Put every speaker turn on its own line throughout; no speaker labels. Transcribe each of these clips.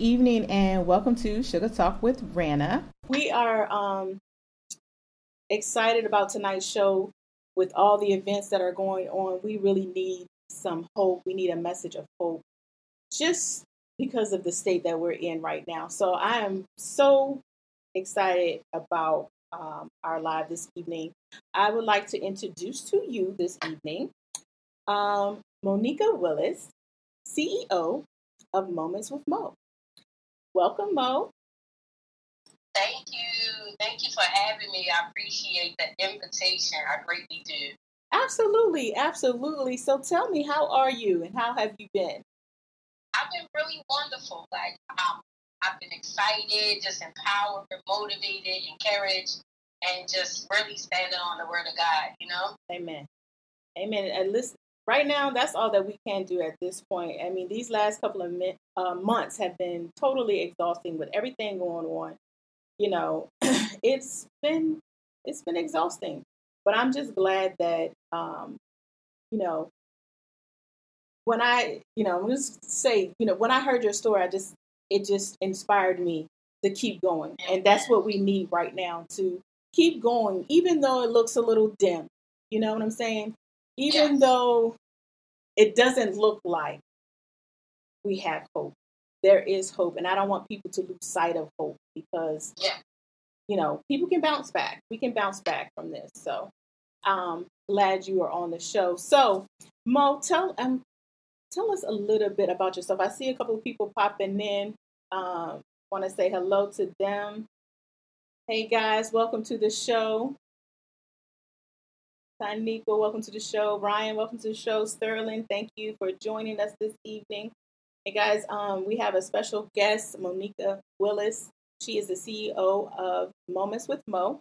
Evening and welcome to Sugar Talk with Rana. We are um, excited about tonight's show with all the events that are going on. We really need some hope. We need a message of hope just because of the state that we're in right now. So I am so excited about um, our live this evening. I would like to introduce to you this evening um, Monica Willis, CEO of Moments with Mo. Welcome, Mo.
Thank you. Thank you for having me. I appreciate the invitation. I greatly do.
Absolutely, absolutely. So tell me, how are you and how have you been?
I've been really wonderful. Like, um, I've been excited, just empowered, motivated, encouraged, and just really standing on the word of God, you know?
Amen. Amen. And listen, right now, that's all that we can do at this point. I mean, these last couple of uh, months have been totally exhausting with everything going on. You know, it's been it's been exhausting, but I'm just glad that um, you know when I you know I'm just say you know when I heard your story, I just it just inspired me to keep going, and that's what we need right now to keep going, even though it looks a little dim. You know what I'm saying? Even yes. though it doesn't look like we have hope, there is hope. And I don't want people to lose sight of hope because,
yeah.
you know, people can bounce back. We can bounce back from this. So um glad you are on the show. So Mo, tell um tell us a little bit about yourself. I see a couple of people popping in. Um, want to say hello to them. Hey guys, welcome to the show. Tanika, welcome to the show. Ryan, welcome to the show. Sterling, thank you for joining us this evening. Hey guys, um, we have a special guest, Monica Willis. She is the CEO of Moments with Mo,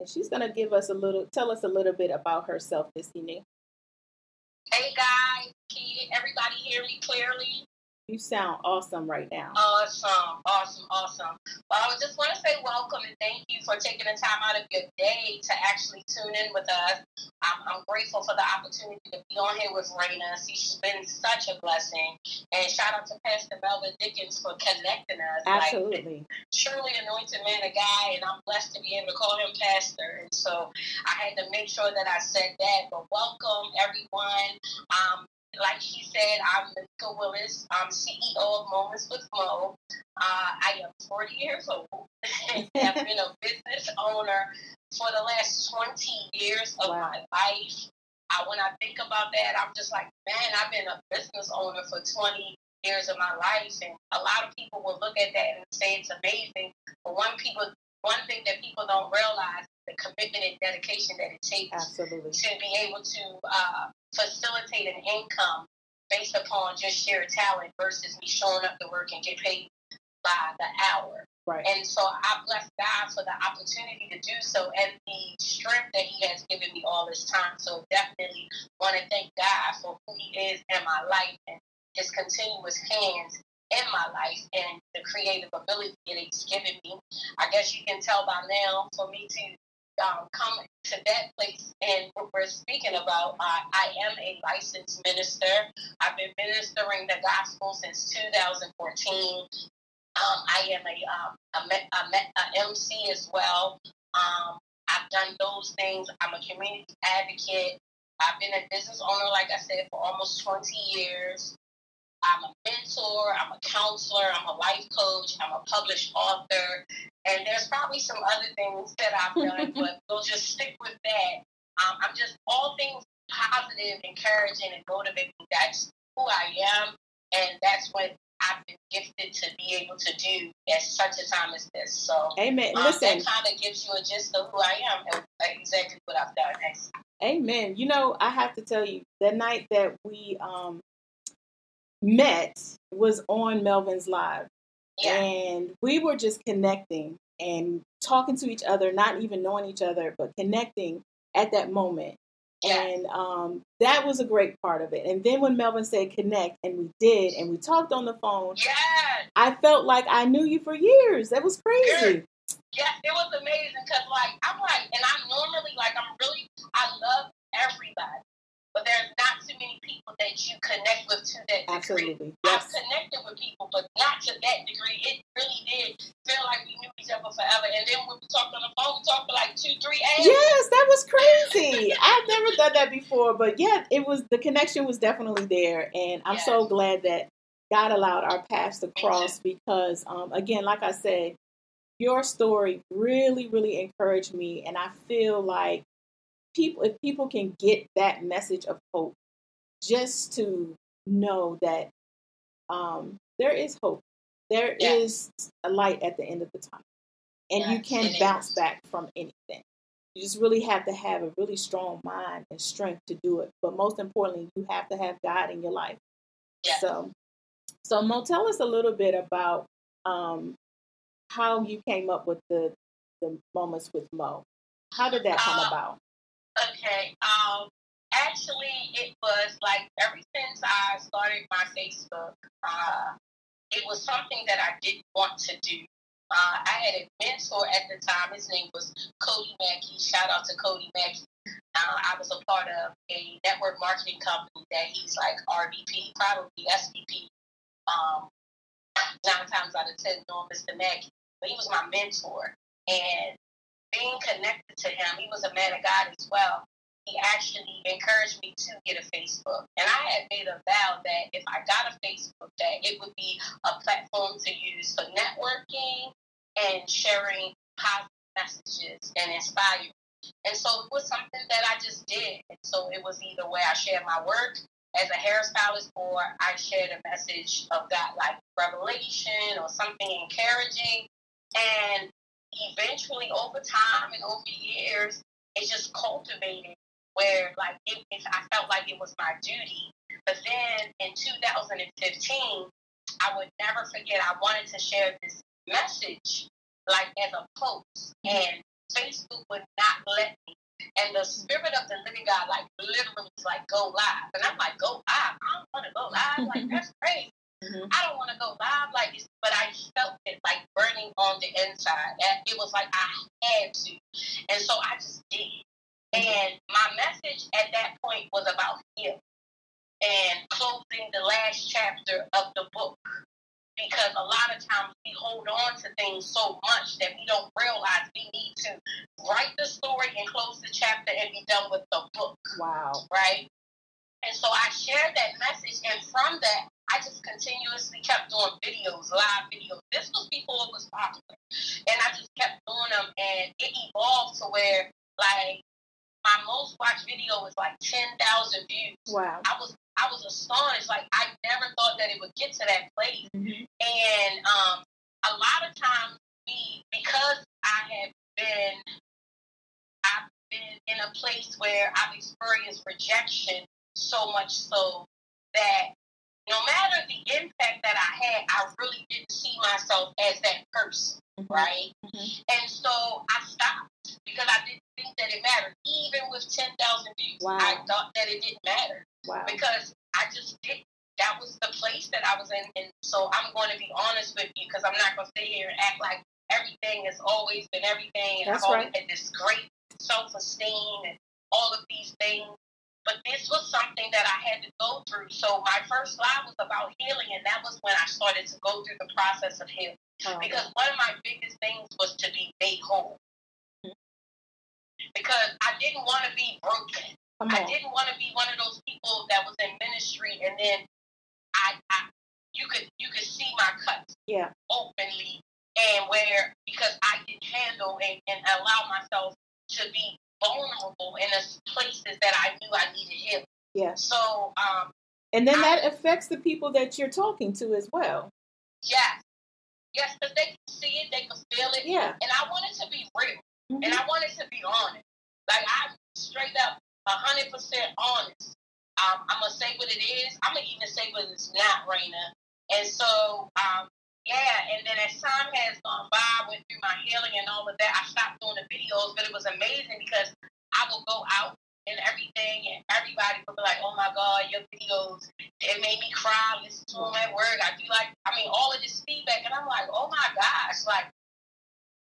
and she's going to give us a little, tell us a little bit about herself this evening.
Hey guys, can everybody hear me clearly?
You sound awesome right now.
Awesome, awesome, awesome. Well, I just want to say welcome and thank you for taking the time out of your day to actually tune in with us. I'm, I'm grateful for the opportunity to be on here with Raina. She's been such a blessing. And shout out to Pastor Melvin Dickens for connecting us.
Absolutely.
Like, truly anointed man, a guy, and I'm blessed to be able to call him Pastor. And so I had to make sure that I said that. But welcome, everyone. Um, like she said, I'm Monica Willis. I'm CEO of Moments with Mo. Uh, I am 40 years old and have been a business owner for the last 20 years of wow. my life. Uh, when I think about that, I'm just like, man, I've been a business owner for 20 years of my life, and a lot of people will look at that and say it's amazing. But one people, one thing that people don't realize the commitment and dedication that it takes
Absolutely.
to be able to uh, facilitate an income based upon just sheer talent versus me showing up to work and get paid by the hour.
Right.
And so I bless God for the opportunity to do so and the strength that He has given me all this time. So definitely want to thank God for who He is in my life and His continuous hands in my life and the creative ability that He's given me. I guess you can tell by now for me to um, come to that place and what we're speaking about. Uh, I am a licensed minister. I've been ministering the gospel since 2014. Um, I am a, um, a, a, a, MC as well. Um, I've done those things. I'm a community advocate. I've been a business owner, like I said, for almost 20 years. I'm a mentor, I'm a counselor, I'm a life coach, I'm a published author, and there's probably some other things that I've done, but we'll just stick with that. Um, I'm just all things positive, encouraging, and motivating. That's who I am, and that's what I've been gifted to be able to do at such a time as this. So,
Amen.
um,
Listen,
that kind of gives you a gist of who I am and exactly what I've done. Next.
Amen. You know, I have to tell you, the night that we um, met was on Melvin's Live.
Yeah.
And we were just connecting and talking to each other, not even knowing each other, but connecting at that moment.
Yeah.
And um, that was a great part of it. And then when Melvin said connect, and we did, and we talked on the phone,
Yeah.
I felt like I knew you for years. That was crazy.
Yeah, it was amazing because, like, I'm like, and I'm normally like, I'm really, I love everybody, but there's not too many people that you connect with to that degree.
Absolutely.
I've
Yes.
connected with people, but not to that degree. It really did feel like we knew each other forever. And then when we talked on the phone, we talked for like two, three hours.
Yes, that was crazy. I've never done that before, but yeah, it was the connection was definitely there, and I'm so glad that God allowed our paths to cross because, um, again, like I said, your story really, really encouraged me, and I feel like people, if people can get that message of hope, just to know that um, there is hope, there is
Yes.
a light at the end of the tunnel, and you can bounce
is.
back from anything. You just really have to have a really strong mind and strength to do it. But most importantly, you have to have God in your life.
Yes.
So, so Mo, tell us a little bit about um, how you came up with the the moments with Mo. How did that come
Uh,
about?
Okay. Um. Actually, it was like ever since I started my Facebook, uh, it was something that I didn't want to do. Uh, I had a mentor at the time. His name was Cody Mackey. Shout out to Cody Mackey. Uh, I was a part of a network marketing company that he's like RVP, probably SVP. Um, nine times out of ten, knowing Mr. Mackey. But he was my mentor. And being connected to him, he was a man of God as well. He actually encouraged me to get a Facebook. And I had made a vow that if I got a Facebook, that it would be a platform to use for networking and sharing positive messages and inspiring. And so it was something that I just did. And so it was either way I shared my work as a hairstylist or I shared a message of God, like revelation or something encouraging. And eventually, over time and over years, it just cultivated where, like, it, it, I felt like it was my duty. But then in 2015, I would never forget, I wanted to share this message, like, as a post. And Facebook would not let me. And the spirit of the living God, like, literally was like, go live. And I'm like, go live? I don't want to go live. Like, that's crazy.
Mhm.
I don't want to go live like this, but I felt it like burning on the inside. And it was like I had to. And so I just did. And my message at that point was about healing and closing the last chapter of the book. Because a lot of times we hold on to things so much that we don't realize we need to write the story and close the chapter and be done with the book
Wow.
right? And so I shared that message, and from that, I just continuously kept doing videos, live videos. This was before it was popular, and I just kept doing them, and it evolved to where, like, my most watched video was like ten thousand views.
Wow.
I was I was astonished. Like I never thought that it would get to that place.
Mhm.
And um, a lot of times we, because I have been, I've been in a place where I've experienced rejection so much so that no matter the impact that I had, I really didn't see myself as that person,
Mhm.
right?
Mhm.
And so I stopped because I didn't think that it mattered. Even with 10,000 views,
Wow.
I thought that it didn't matter
Wow.
because I just did. That was the place that I was in, and so I'm going to be honest with you because I'm not going to sit here and act like everything has always been everything, and
That's
I've always
right.
had this great self-esteem and all of these things. But this was something that I had to go through. So my first live was about healing, and that was when I started to go through the process of healing.
Oh,
Because one of my biggest things was to be made whole.
Mhm.
Because I didn't want to be broken. I didn't want to be one of those people that was in ministry and then I, I you could you could see my cuts
Yeah.
openly and where because I didn't handle and, and allow myself to be vulnerable in the places that I knew I needed healing.
Yeah.
So um
And then
I-
that affects the people that you're talking to as well.
Yes, Yes, because they can see it, they can feel it.
Yeah.
And I wanted to be real.
Mhm.
And I wanted to be honest. Like I'm straight up hundred percent honest. Um, I'm gonna say what it is. I'm gonna even say what it's not, Raina. And so, um, yeah. And then as time has gone by, I went through my healing and all of that. I stopped doing the videos, but it was amazing because I will go out and everything, and everybody would be like, "Oh my God, your videos! It made me cry. Listen to them at work. I do like, I mean, all of this feedback, and I'm like, oh my gosh, like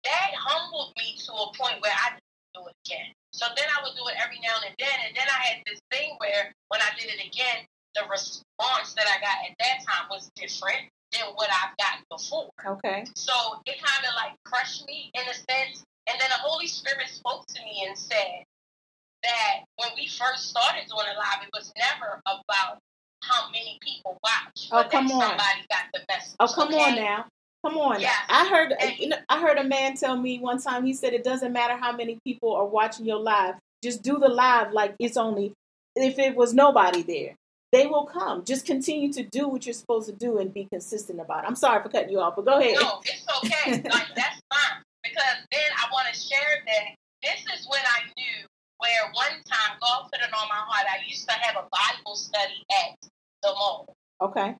that humbled me to a point where I didn't do it again. So then I would do it every now and then, and then I had this thing where when I did it again, the response that I got at that time was different than what I've gotten before.
Okay.
So it kind of like crushed me in a sense. And then the Holy Spirit spoke to me and said that when we first started doing it live, it was never about how many people watch.
Oh, come on.
Somebody got the message.
Oh, come
okay?
on now. Come on.
Yeah.
I heard uh,
And-
you know, I heard a man tell me one time he said it doesn't matter how many people are watching your live. Just do the live like it's only if it was nobody there. They will come. Just continue to do what you're supposed to do and be consistent about it. I'm sorry for cutting you off, but go ahead.
No, it's okay. like that's fine. Because then I want to share that this is when I knew where one time God put it on my heart. I used to have a Bible study at the mall.
Okay.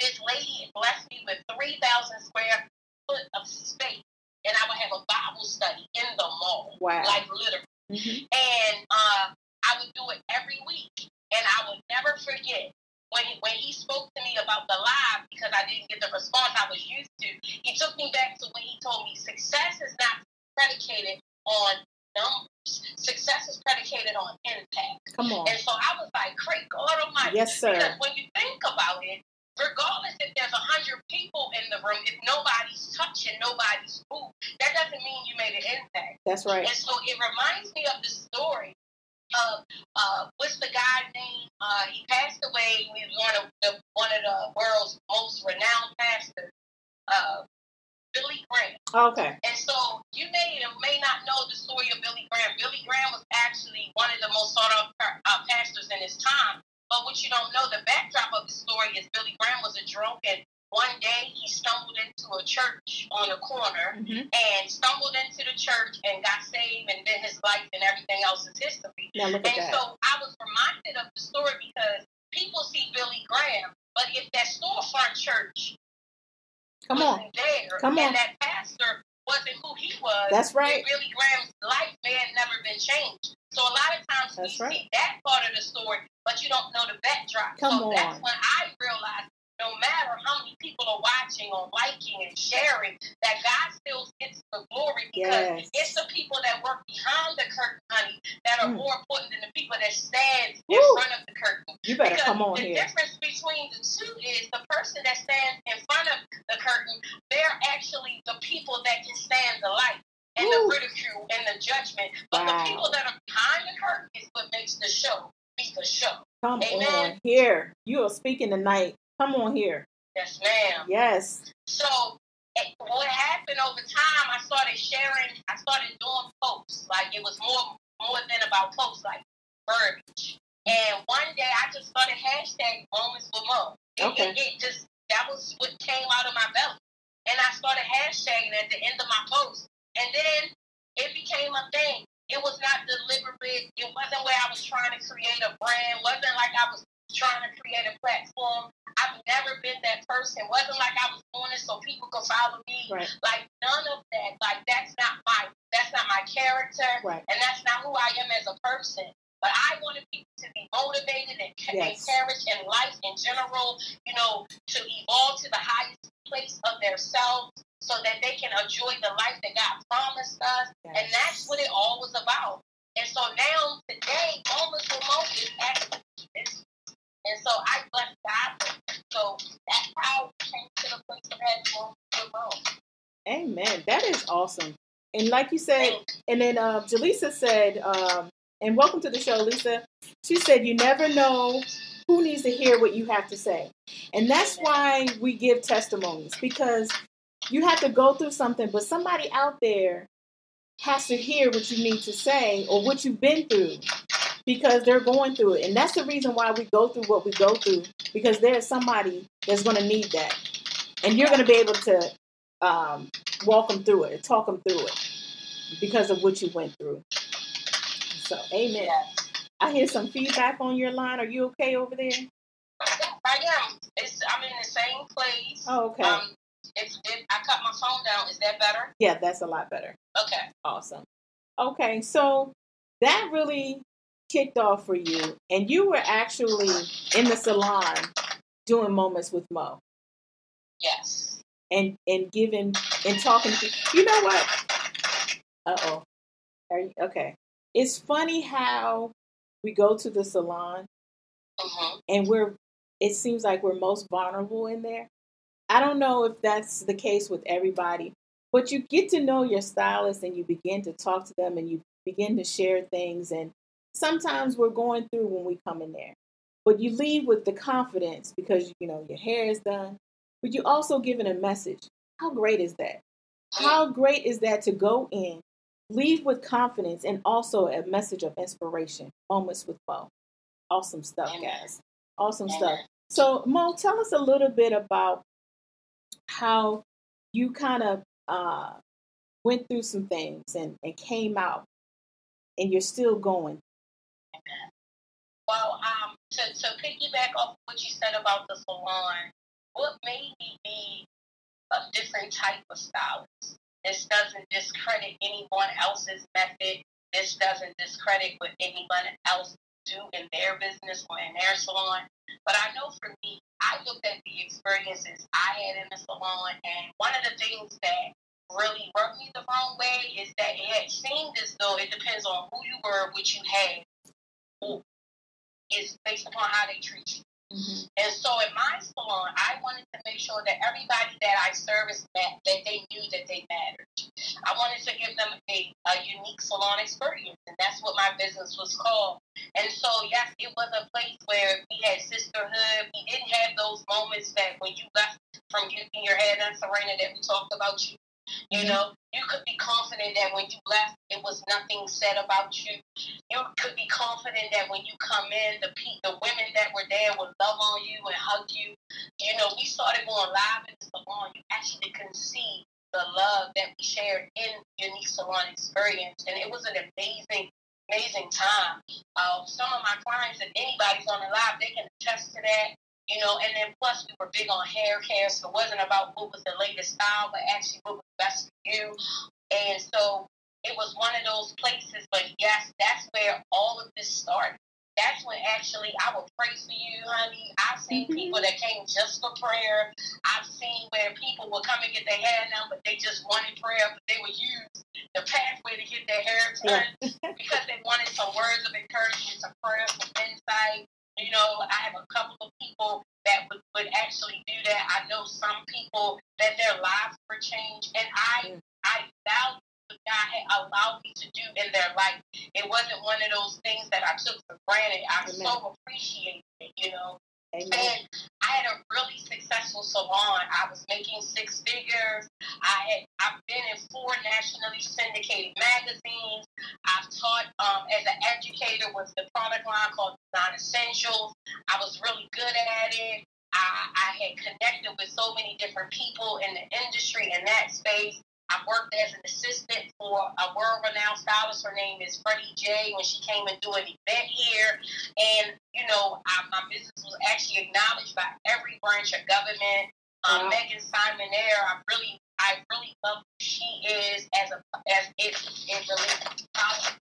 This lady blessed me with three thousand square foot of space, and I would have a Bible study in the mall.
Wow.
Like literally.
hmm
And uh, I would do it every week. And I would never forget when he, when he spoke to me about the live because I didn't get the response I was used to. He took me back to when he told me success is not predicated on numbers. Success is predicated on impact.
Come on.
And so I was like, great God Almighty.
Yes, sir.
Because when you think about it, regardless if there's a hundred people in the room, if nobody's touching nobody's food, that doesn't mean you made an impact.
That's right.
And so it reminds me of the story of uh, what's the guy's name? Uh, he passed away. He was one of the one of the world's most renowned pastors, uh, Billy Graham.
Okay.
And so you may may not know the story of Billy Graham. Billy Graham was actually one of the most sought after uh, pastors in his time. But what you don't know, the backdrop of the story is Billy Graham was a drunk, and one day he stumbled into a church on a corner
hmm
and stumbled into the church and got saved, and then his life and everything else is history.
Now look at
And
that.
so I was reminded of the story because people see Billy Graham, but if that storefront church
Come on.
wasn't there
Come
and
on.
that pastor wasn't who he was,
That's right.
Billy Graham's life may have never been changed. So a lot of times
That's
we
right.
see that part of the story, but you don't know the backdrop.
Come
so that's when I realized no matter how many people are watching or liking and sharing, that God still gets the glory because
Yes.
it's the people that work behind the curtain, honey, that are
Mm.
more important than the people that stand in front of the curtain.
You better
Because
come on
the
here.
difference between the two is the person that stands in front of the curtain, they're actually the people that can stand the light and
Woo.
the ridicule and the judgment. But
Wow.
the people that are behind the curtain is what makes the show be the show.
Come
Amen.
on here. You are speaking tonight. Come on here.
Yes, ma'am.
Yes.
So it, what happened over time, I started sharing, I started doing posts. Like it was more more than about posts, like verbiage. And one day I just started hashtag moments with Mo. It,
Okay.
it, it just that was what came out of my belly. And I started hashtagging at the end of my post. And then it became a thing. It was not deliberate. It wasn't where I was trying to create a brand. It wasn't like I was trying to create a platform. I've never been that person. It wasn't like I was doing it so people could follow me.
Right.
Like none of that. Like that's not my that's not my character.
Right.
And that's not who I am as a person. But I wanted people to be motivated and
Yes.
encouraged in life in general, you know, to evolve to the highest place of their self so that they can enjoy the life that God promised us. And that's what it all was about. And so now, today, Moments with Mo is actually. And so I bless God. So that's how we came to the place of having Moments with Mo.
Amen. That is awesome. And like you said,
And
and then uh, Jaleesa said, um, and welcome to the show, Lisa. She said, you never know who needs to hear what you have to say. And that's why we give testimonies because you have to go through something, but somebody out there has to hear what you need to say or what you've been through because they're going through it. And that's the reason why we go through what we go through because there's somebody that's going to need that. And you're going to be able to um, walk them through it, talk them through it because of what you went through. So, amen. I hear some feedback on your line. Are you okay over there?
I am. It's, I'm in the same place.
Oh, okay.
Um, if, if I cut my phone down, is that better?
yeah, that's a lot better.
Okay.
Awesome. Okay, so that really kicked off for you, and you were actually in the salon doing moments with Mo
Yes.
and and giving and talking. To, you know what? Uh oh. Are you okay? It's funny how we go to the salon
hmm
and we're. It seems like we're most vulnerable in there. I don't know if that's the case with everybody, but you get to know your stylist and you begin to talk to them and you begin to share things. And sometimes we're going through when we come in there, but you leave with the confidence because you know your hair is done, but you also given a message. How great is that? How great is that to go in, leave with confidence, and also a message of inspiration? Moments with Mo. Awesome stuff, guys. Awesome stuff. So, Mo, tell us a little bit about how you kind of uh, went through some things and, and came out, and you're still going.
Well, um, to, to piggyback off what you said about the salon, what made me be a different type of stylist? This doesn't discredit anyone else's method. This doesn't discredit what anyone else do in their business or in their salon. But I know for me, I looked at the experiences I had in the salon, and one of the things that really rubbed me the wrong way is that it seemed as though it depends on who you were, what you had, is based upon how they treat you. Mm-hmm. And so in my salon, I wanted to make sure that everybody that I serviced that, that they knew that they mattered. I wanted to give them a, a unique salon experience, and that's what my business was called. And so, yes, it was a place where we had sisterhood. We didn't have those moments that when you left from getting your hair done, Serena, that we talked about you. You know, you could be confident that when you left, it was nothing said about you. You could be confident that when you come in, the pe- the women that were there would love on you and hug you. You know, we started going live in the salon. You actually can see the love that we shared in Unique Salon Experience, and it was an amazing, amazing time. Uh, some of my clients, if anybody's on the live, they can attest to that. You know, and then plus we were big on hair care, so it wasn't about what was the latest style, but actually what was best for you. And so it was one of those places, but yes, that's where all of this started. That's when actually I will pray for you, honey. I've seen
Mhm.
people that came just for prayer. I've seen where people would come and get their hair done, but they just wanted prayer, but they would use the pathway to get their hair done because they wanted some words of encouragement, some prayers, some insight. You know, I have a couple of people that would, would actually do that. I know some people that their lives were changed, and I
Mm.
I value what God had allowed me to do in their life. It wasn't one of those things that I took for granted. I
Amen.
so appreciated it, you know. And I had a really successful salon. I was making six figures. I had I've been in four nationally syndicated magazines. I've taught um, as an educator with the product line called Design Essentials. I was really good at it. I, I had connected with so many different people in the industry in that space. I worked as an assistant for a world-renowned stylist. Her name is Freddie J. When she came and do an event here, and you know, I, my business was actually acknowledged by every branch of government. Um,
Wow.
Megan Simon there, I really, I really love who she is as a as it it relates to college.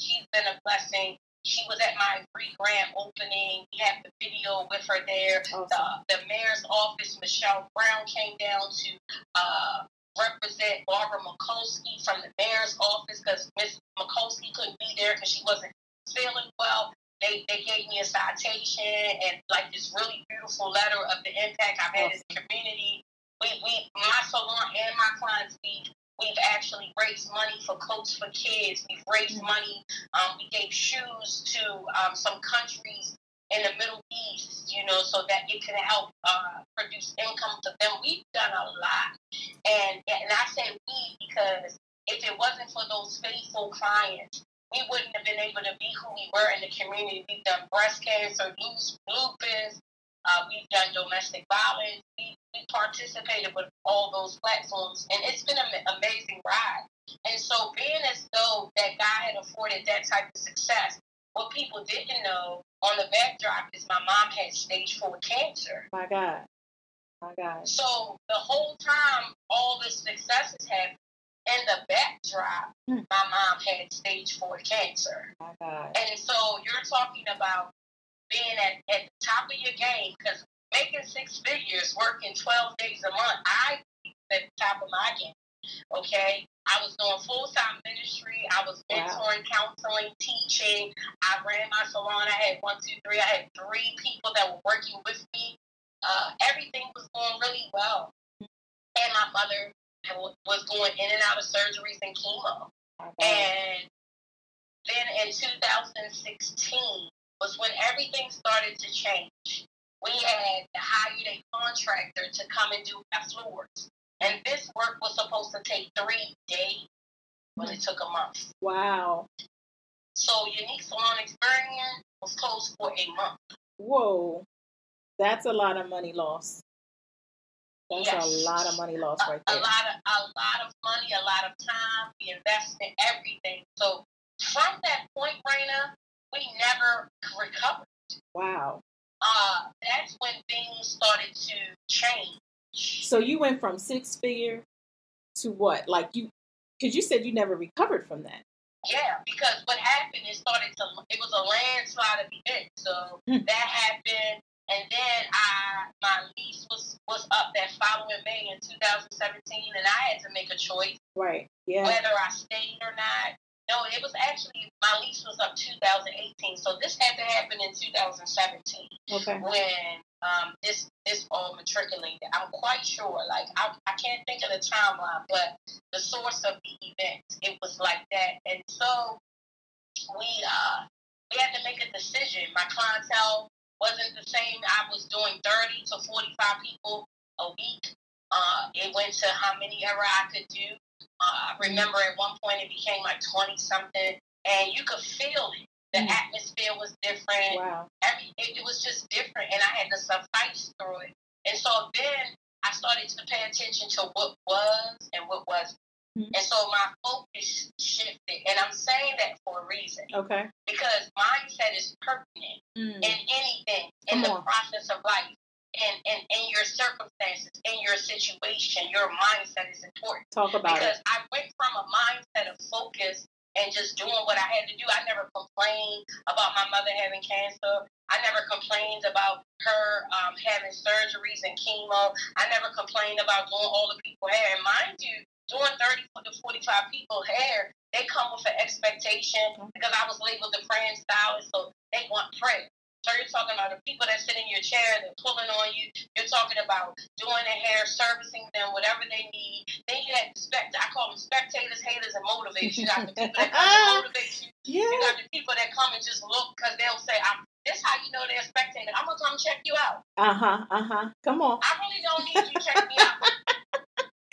She's been a blessing. She was at my free grant opening. We have the video with her there.
Awesome.
The, the mayor's office, Michelle Brown, came down to uh, represent Barbara Mikulski from the mayor's office because Miss Mikulski couldn't be there because she wasn't feeling well. They, they gave me a citation and like this really beautiful letter of the impact I've had in the community. We, we my salon and my clients we we've actually raised money for coats for kids. We've raised money. Um, we gave shoes to um, some countries in the Middle East, you know, so that it can help uh, produce income for them. We've done a lot, and and I say we because if it wasn't for those faithful clients, we wouldn't have been able to be who we were in the community. We've done breast cancer, lupus, Uh, we've done domestic violence. We, we participated with all those platforms, and it's been an amazing ride. And so, being as though that God had afforded that type of success, what people didn't know on the backdrop is my mom had stage four cancer.
My God. My God.
So the whole time all the successes happened, in the backdrop, mm. my mom had stage four cancer.
My God.
And so you're talking about being at, at the top of your game because making six figures, working 12 days a month, I at the top of my game. Okay. I was doing full time ministry. I was mentoring, wow. counseling, teaching. I ran my salon. I had one, two, three. I had three people that were working with me. Uh, everything was going really well. And my mother was going in and out of surgeries and chemo. And then in 2016 was when everything started to change. We had hired a contractor to come and do our floors. And this work was supposed to take three days, but it took a month.
Wow.
So Unique Salon Experience was closed for a month.
Whoa. That's a lot of money lost. That's yes. a lot of money lost right there.
A lot of a lot of money, a lot of time, the investment, everything. So from that point, Raina, we never recovered.
Wow.
Uh, that's when things started to change.
So you went from six figure to what? Like you, because you said you never recovered from that.
Yeah, because what happened, is started to, it was a landslide event. So hmm. that happened. And then I, my lease was, was up that following May in 2017, and I had to make a choice.
Right. Yeah.
Whether I stayed or not. No, it was actually my lease was up 2018, so this had to happen in 2017.
Okay.
When um, this this all matriculated, I'm quite sure. Like I, I can't think of the timeline, but the source of the event, it was like that, and so we uh we had to make a decision. My clientele wasn't the same. I was doing 30 to 45 people a week. Uh, it went to how many ever I could do. Uh, I remember at one point it became like 20 something, and you could feel it. The mm. atmosphere was different.
Wow.
Every, it, it was just different, and I had to suffice through it. And so then I started to pay attention to what was and what wasn't. Mm-hmm. And so my focus shifted. And I'm saying that for a reason.
Okay.
Because mindset is pertinent mm. in anything, in Come the on. process of life in, in, in your circumstances, in your situation, your mindset is important.
Talk about
because it. Because I went from a mindset of focus and just doing what I had to do. I never complained about my mother having cancer. I never complained about her um, having surgeries and chemo. I never complained about doing all the people hair. And mind you, doing 30 to 45 people hair, they come with an expectation mm-hmm. because I was labeled the praying stylist, so they want prayer. So you're talking about the people that sit in your chair, they're pulling on you. You're talking about doing their hair, servicing them, whatever they need. Then you have spect I call them spectators, haters, and motivators. You got the people that come and motivate you. Yeah. You got the people that come and just look because they'll say, I'm this how you know they're a spectator. I'm gonna come check you out.
Uh-huh. Uh-huh. Come on.
I really don't need you check me out.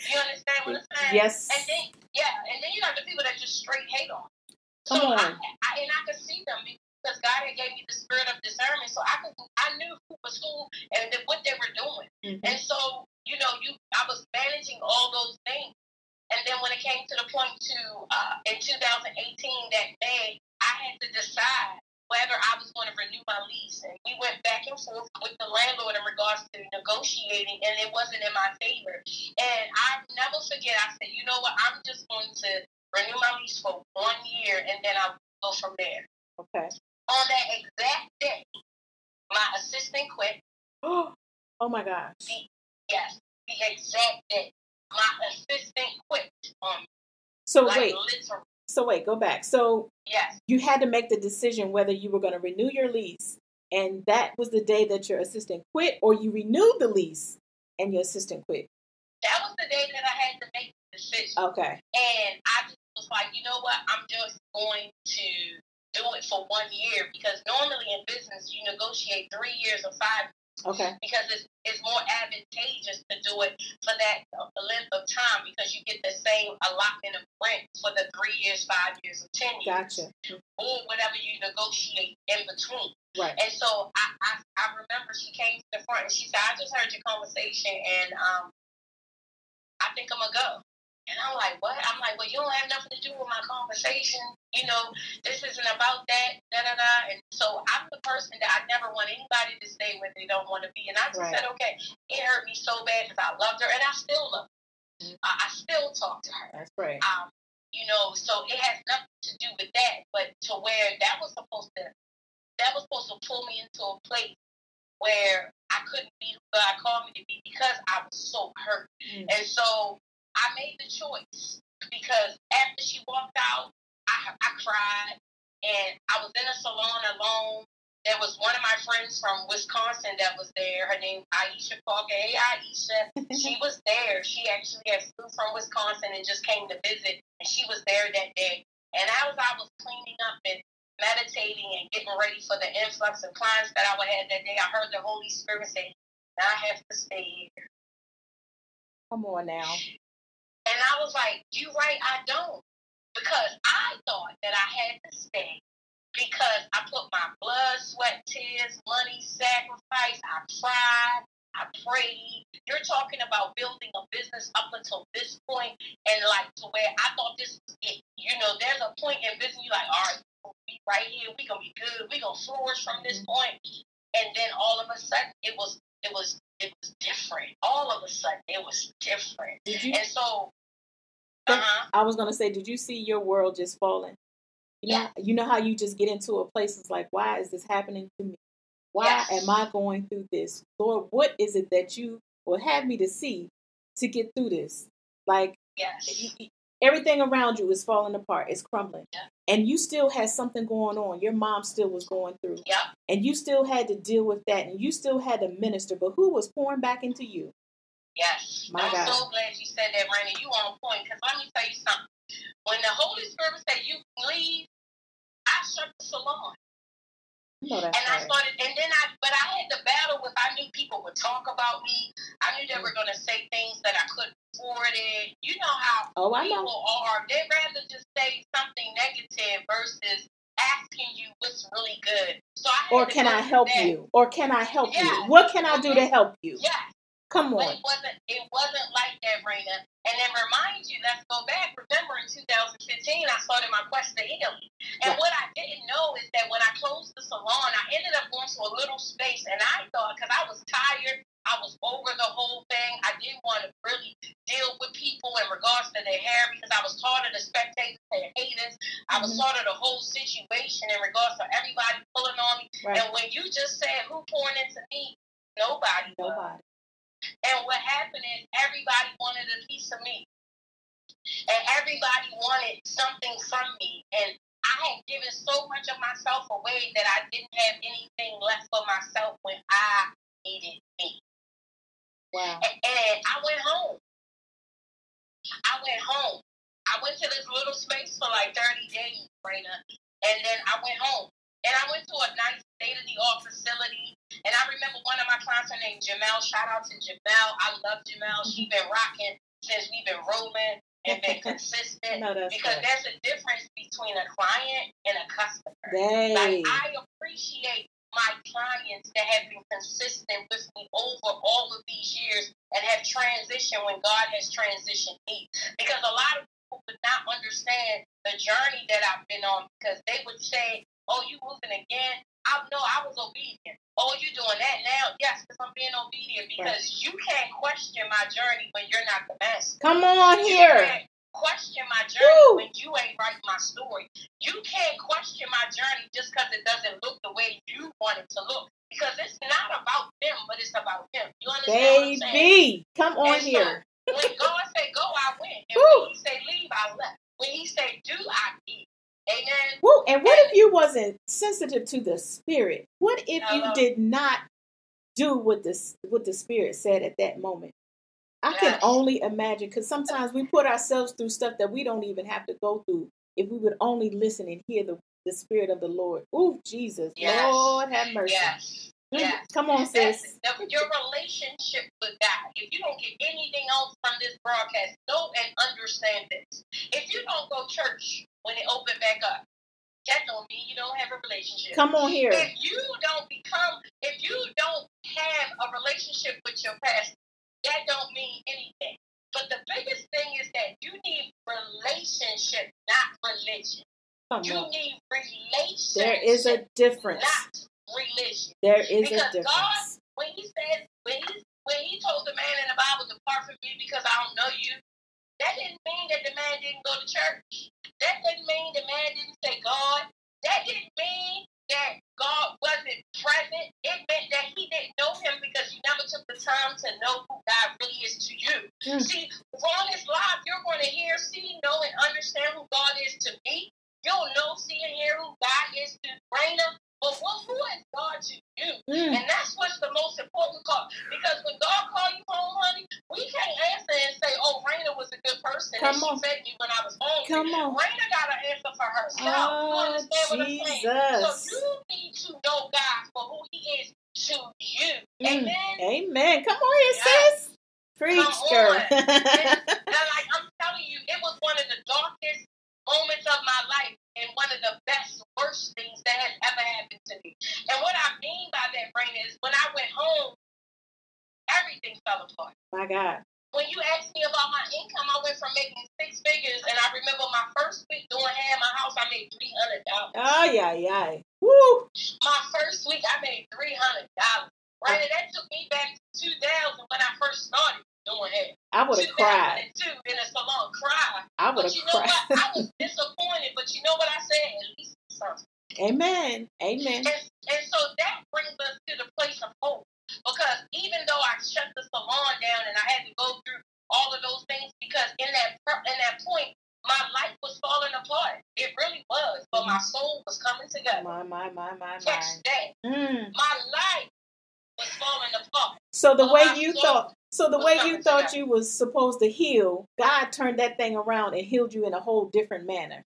You understand what I'm saying?
Yes.
And then yeah, and then you got the people that just straight hate on.
Come
so
on.
I, I, and I can see them because God had gave me the spirit of discernment, so I could I knew who was who and what they were doing. Mm-hmm. And so, you know, you I was managing all those things. And then when it came to the point to uh, in 2018 that day, I had to decide whether I was going to renew my lease. And we went back and forth with the landlord in regards to negotiating, and it wasn't in my favor. And I never forget, I said, you know what, I'm just going to renew my lease for one year, and then I'll go from there.
Okay
on that exact day, my assistant quit.
oh my gosh.
The, yes, the exact day. My assistant quit on me.
So like wait. Literally. So wait, go back. So
yes.
you had to make the decision whether you were going to renew your lease and that was the day that your assistant quit or you renewed the lease and your assistant quit.
That was the day that I had to make the decision.
Okay.
And I just was like, you know what? I'm just going to do it for one year because normally in business you negotiate three years or five
Okay.
Because it's, it's more advantageous to do it for that length of time because you get the same allotment of rent for the three years, five years, or ten years.
Gotcha.
Or whatever you negotiate in between.
Right.
And so I, I, I remember she came to the front and she said, I just heard your conversation and um, I think I'm going to go. And I'm like, what? I'm like, well, you don't have nothing to do with my conversation. You know, this isn't about that, da da da. And so I'm the person that I never want anybody to stay where they don't want to be. And I just
Right.
said, okay, it hurt me so bad because I loved her and I still love her.
Mhm.
I, I still talk to her.
That's right.
Um, you know, so it has nothing to do with that, but to where that was supposed to, that was supposed to pull me into a place where I couldn't be who God called me to be because I was so hurt.
Mm.
And so I made the choice because after she walked out, I, I cried and I was in a salon alone. There was one of my friends from Wisconsin that was there. Her name Aisha Parker. Hey Aisha. she was there. She actually had flew from Wisconsin and just came to visit and she was there that day. And as I was cleaning up and meditating and getting ready for the influx of clients that I would have that day, I heard the Holy Spirit say, I have to stay here.
Come on now.
And I was like, You right, I don't. Because I thought that I had to stay because I put my blood, sweat, tears, money, sacrifice, I tried, I prayed. You're talking about building a business up until this point and like to where I thought this was it. You know, there's a point in business you're like, all right, we'll be right here, we gonna be good, we gonna flourish from this mm-hmm. point. And then all of a sudden it was it was it was different. All of a sudden it was different.
Did you?
And so uh-huh.
I was gonna say, did you see your world just falling? You know, you know how you just get into a place. It's like, why is this happening to me? Why
Yes.
am I going through this, Lord? What is it that you will have me to see to get through this? Like
Yes.
Everything around you is falling apart, it's crumbling,
Yeah.
and you still had something going on. Your mom still was going through,
Yep.
and you still had to deal with that, and you still had to minister. But who was pouring back into you?
Yes.
My
I'm
God.
so glad you said that, Raina. You on point. Because let me tell you something. When the Holy Spirit said you can leave, I shut the salon.
Know that's
And I started, and then I, but I had to battle with, I knew people would talk about me. I knew they were mm. going to say things that I couldn't afford it. You know how
Oh, I
people
know.
are. They'd rather just say something negative versus asking you what's really good. So I had
Or can I help
that.
you? Or can I help you? What can I do to mm-hmm. help you?
Yes.
Come
But
on.
it wasn't it wasn't like that, Raina. And then remind you, let's go back. Remember in 2015 I started my quest to healing. And
Yeah.
what I didn't know is that when I closed the salon, I ended up going to a little space and I thought because I was tired, I was over the whole thing. I didn't want to really deal with people in regards to their hair because I was tired of the spectators and haters. I was
Mhm.
tired of the whole situation in regards to everybody pulling on me.
Right.
And when you just said who pouring into me, nobody.
Nobody.
And what happened is everybody wanted a piece of me. And everybody wanted something from me. And I had given so much of myself away that I didn't have anything left for myself when I needed me.
Wow.
And, and I went home. I went home. I went to this little space for like 30 days, Raina. And then I went home. And I went to a nice state of the art facility. And I remember one of my clients, her name Jamel. Shout out to Jamel. I love Jamel. She's mm-hmm. been rocking since we've been rolling and been consistent.
No, that's
Because
right.
there's a difference between a client and a customer.
They.
Like I appreciate my clients that have been consistent with me over all of these years and have transitioned when God has transitioned me. Because a lot of people would not understand the journey that I've been on because they would say, Oh, you moving again? I know I was obedient. Oh, you doing that now? Yes, because I'm being obedient because you can't question my journey when you're not the master.
Come on
You
here.
can't question my journey
Woo.
when you ain't writing my story. You can't question my journey just because it doesn't look the way you want it to look. Because it's not about them, but it's about him. You understand what I'm saying?
Baby. Come on
And so,
here.
when God say go, I went. And
Woo.
when he say leave, I left. When he say do, I did. Amen.
Woo. And what if you wasn't sensitive to the spirit? What if you did not do what the what the spirit said at that moment? I can only imagine because sometimes we put ourselves through stuff that we don't even have to go through if we would only listen and hear the, the spirit of the Lord. Ooh, Jesus,
Yes.
Lord have mercy.
Yes. Mm, yes.
Come on, sis.
The- your relationship with God. If you don't get anything else from this broadcast, know and understand this. If you don't go church when it opened back up, that don't mean you don't have a relationship.
Come on here.
If you don't become, if you don't have a relationship with your pastor, that don't mean anything. But the biggest thing is that you need relationship, not religion.
Come
You
on.
need relationship.
There is a difference.
not religion.
There is a
Because God-
difference.
When he said, when he when he told the man in the Bible, "Depart from me, because I don't know you," that didn't mean that the man didn't go to church. That didn't mean the man didn't say God. That didn't mean that God wasn't present. It meant that he didn't know him because you never took the time to know who God really is to you.
Mm.
See, on this live, you're going to hear, see, know, and understand who God is to me. You'll know, see, and hear who God is to Raina. But what, who is God to you?
Mm.
And that's what's the most important call. Because when God call you home, honey, we can't answer and say, oh, Raina was a good person
Come
and
on.
she fed me when I was hungry.
Come on.
Raina got an answer for herself. you
Oh,
understand what I'm saying?
Jesus.
So you need to know God for who he is to you.
Mm.
Amen?
Amen. Come on here, sis. Preach,
Come
girl.
on. And like I'm telling you, it was one of the darkest moments of my life and one of the best, worst things that has ever happened to me. And what I mean by that, Brain, is when I went home, everything fell apart.
My God.
When you asked me about my income, I went from making six figures, and I remember my first week doing hair in my house, I made three hundred dollars.
Oh, yeah, yeah. Woo.
My first week, I made three hundred dollars. Right, and that took me back to two thousand when I first started doing hair.
I would have cried.
2002 in a salon, cried.
I would have
you know what? I was disappointed, but you know what I said? At least something.
Amen. Amen.
And, and so that brings us to the place of hope. Because even though I shut the salon down and I had to go through all of those things, because in that in that point, my life was falling apart. It really was. But my soul was coming together.
My, my, my, my,
Catch
my.
that.
Mm.
My life was falling apart.
So the way you thought, so the way you thought you was supposed to heal, God turned that thing around and healed you in a whole different manner.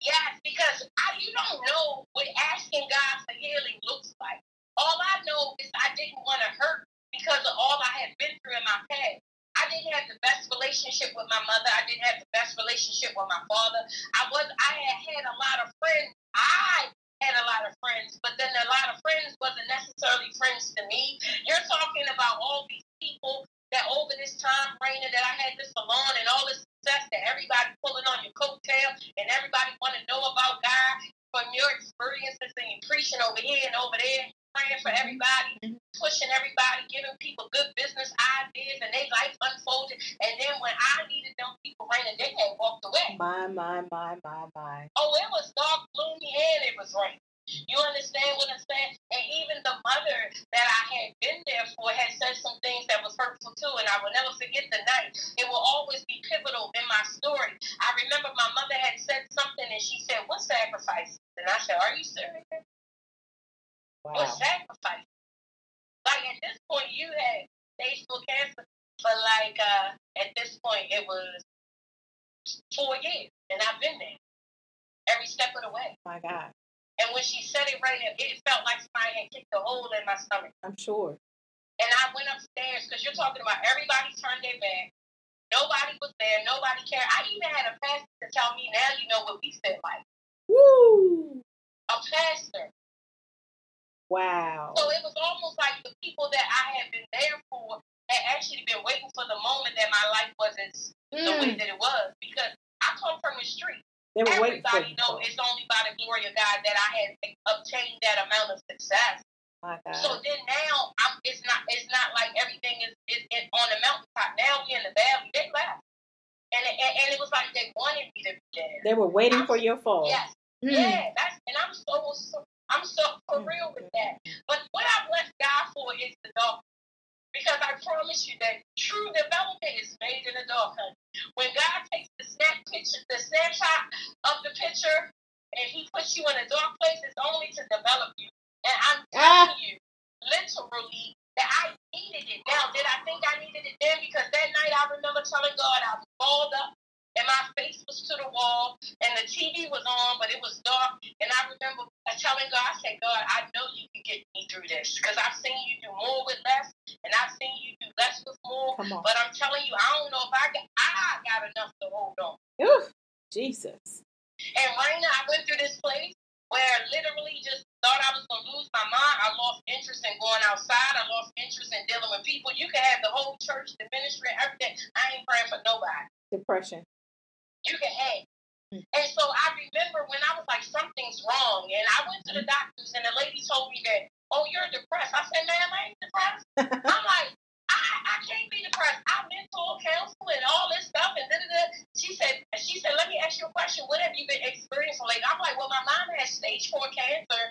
Yes, because I, you don't know what asking God for healing looks like. All I know is I didn't want to hurt because of all I had been through in my past. I didn't have the best relationship with my mother. I didn't have the best relationship with my father. I was I had had a lot of friends. I had a lot of friends, but then a lot of friends wasn't necessarily friends to me. You're talking about all these people that over this time, Raina, that I had this salon and all this success that everybody pulling on your coattail and everybody want to know about God from your experiences and you preaching over here and over there, praying for everybody,
Mhm.
pushing everybody, giving people good business ideas and they life unfolded. And then when I needed them people, Raina, they had walked away.
My, my, my, my, my.
Oh, it was dark, gloomy, and it was rain. You understand what I'm saying? And even the mother that I had been there for had said some things that was hurtful too, and I will never forget the night. It will always be pivotal in my story. I remember my mother had said something, and she said, "What sacrifice?" And I said, "Are you serious? What
Wow.
sacrifice?" Like at this point, you had stage four cancer, but like uh, at this point, it was four years, and I've been there every step of the way.
My God.
And when she said it right, it it felt like somebody had kicked a hole in my stomach.
I'm sure.
And I went upstairs because you're talking about everybody turned their back. Nobody was there. Nobody cared. I even had a pastor to tell me, now you know what we said like.
Woo.
A pastor.
Wow.
So it was almost like the people that I had been there for had actually been waiting for the moment that my life wasn't the way
Mm.
that it was. Because I come from the street.
They were waiting for
Everybody know it's only by the glory of God that I had obtained that amount of success.
My God.
So then now I'm it's not it's not like everything is, is, is on the mountaintop. Now we in the valley. They left. And it, and, and it was like they wanted me to be there.
they were waiting for your fall.
Yes.
Mm.
Yeah, that's and I'm so, so I'm so for real with that. But what I bless God for is the dark. Because I promise you that true development is made in the dark, honey. When God takes the snap picture, the snapshot of the picture, and He puts you in a dark place, it's only to develop you. And I'm
Ah.
telling you, literally, that I needed it. Now, did I think I needed it then? Because that night I remember telling God I was balled up and my face was to the wall and the TV was on, but it was dark. And I remember telling God, I said, God, I know you can get me through this. because I've seen you do more with less, and I've seen you do less with more. But I'm telling you, I don't know if I got, I got enough to hold on.
Ooh, Jesus.
And right now, I went through this place where literally just thought I was gonna lose my mind. I lost interest in going outside. I lost interest in dealing with people. You can have the whole church, the ministry, everything. I ain't praying for nobody.
Depression.
You can. Mm. And so I remember when I was like, something's wrong. And I went to the doctors, and the lady told me that, oh, you're depressed. I said, ma'am, I ain't depressed. I'm like, I, I can't be depressed. I mental counsel and all this stuff. And da, da, da. she said, she said, let me ask you a question. What have you been experiencing lately? I'm like, well, my mom has stage four cancer,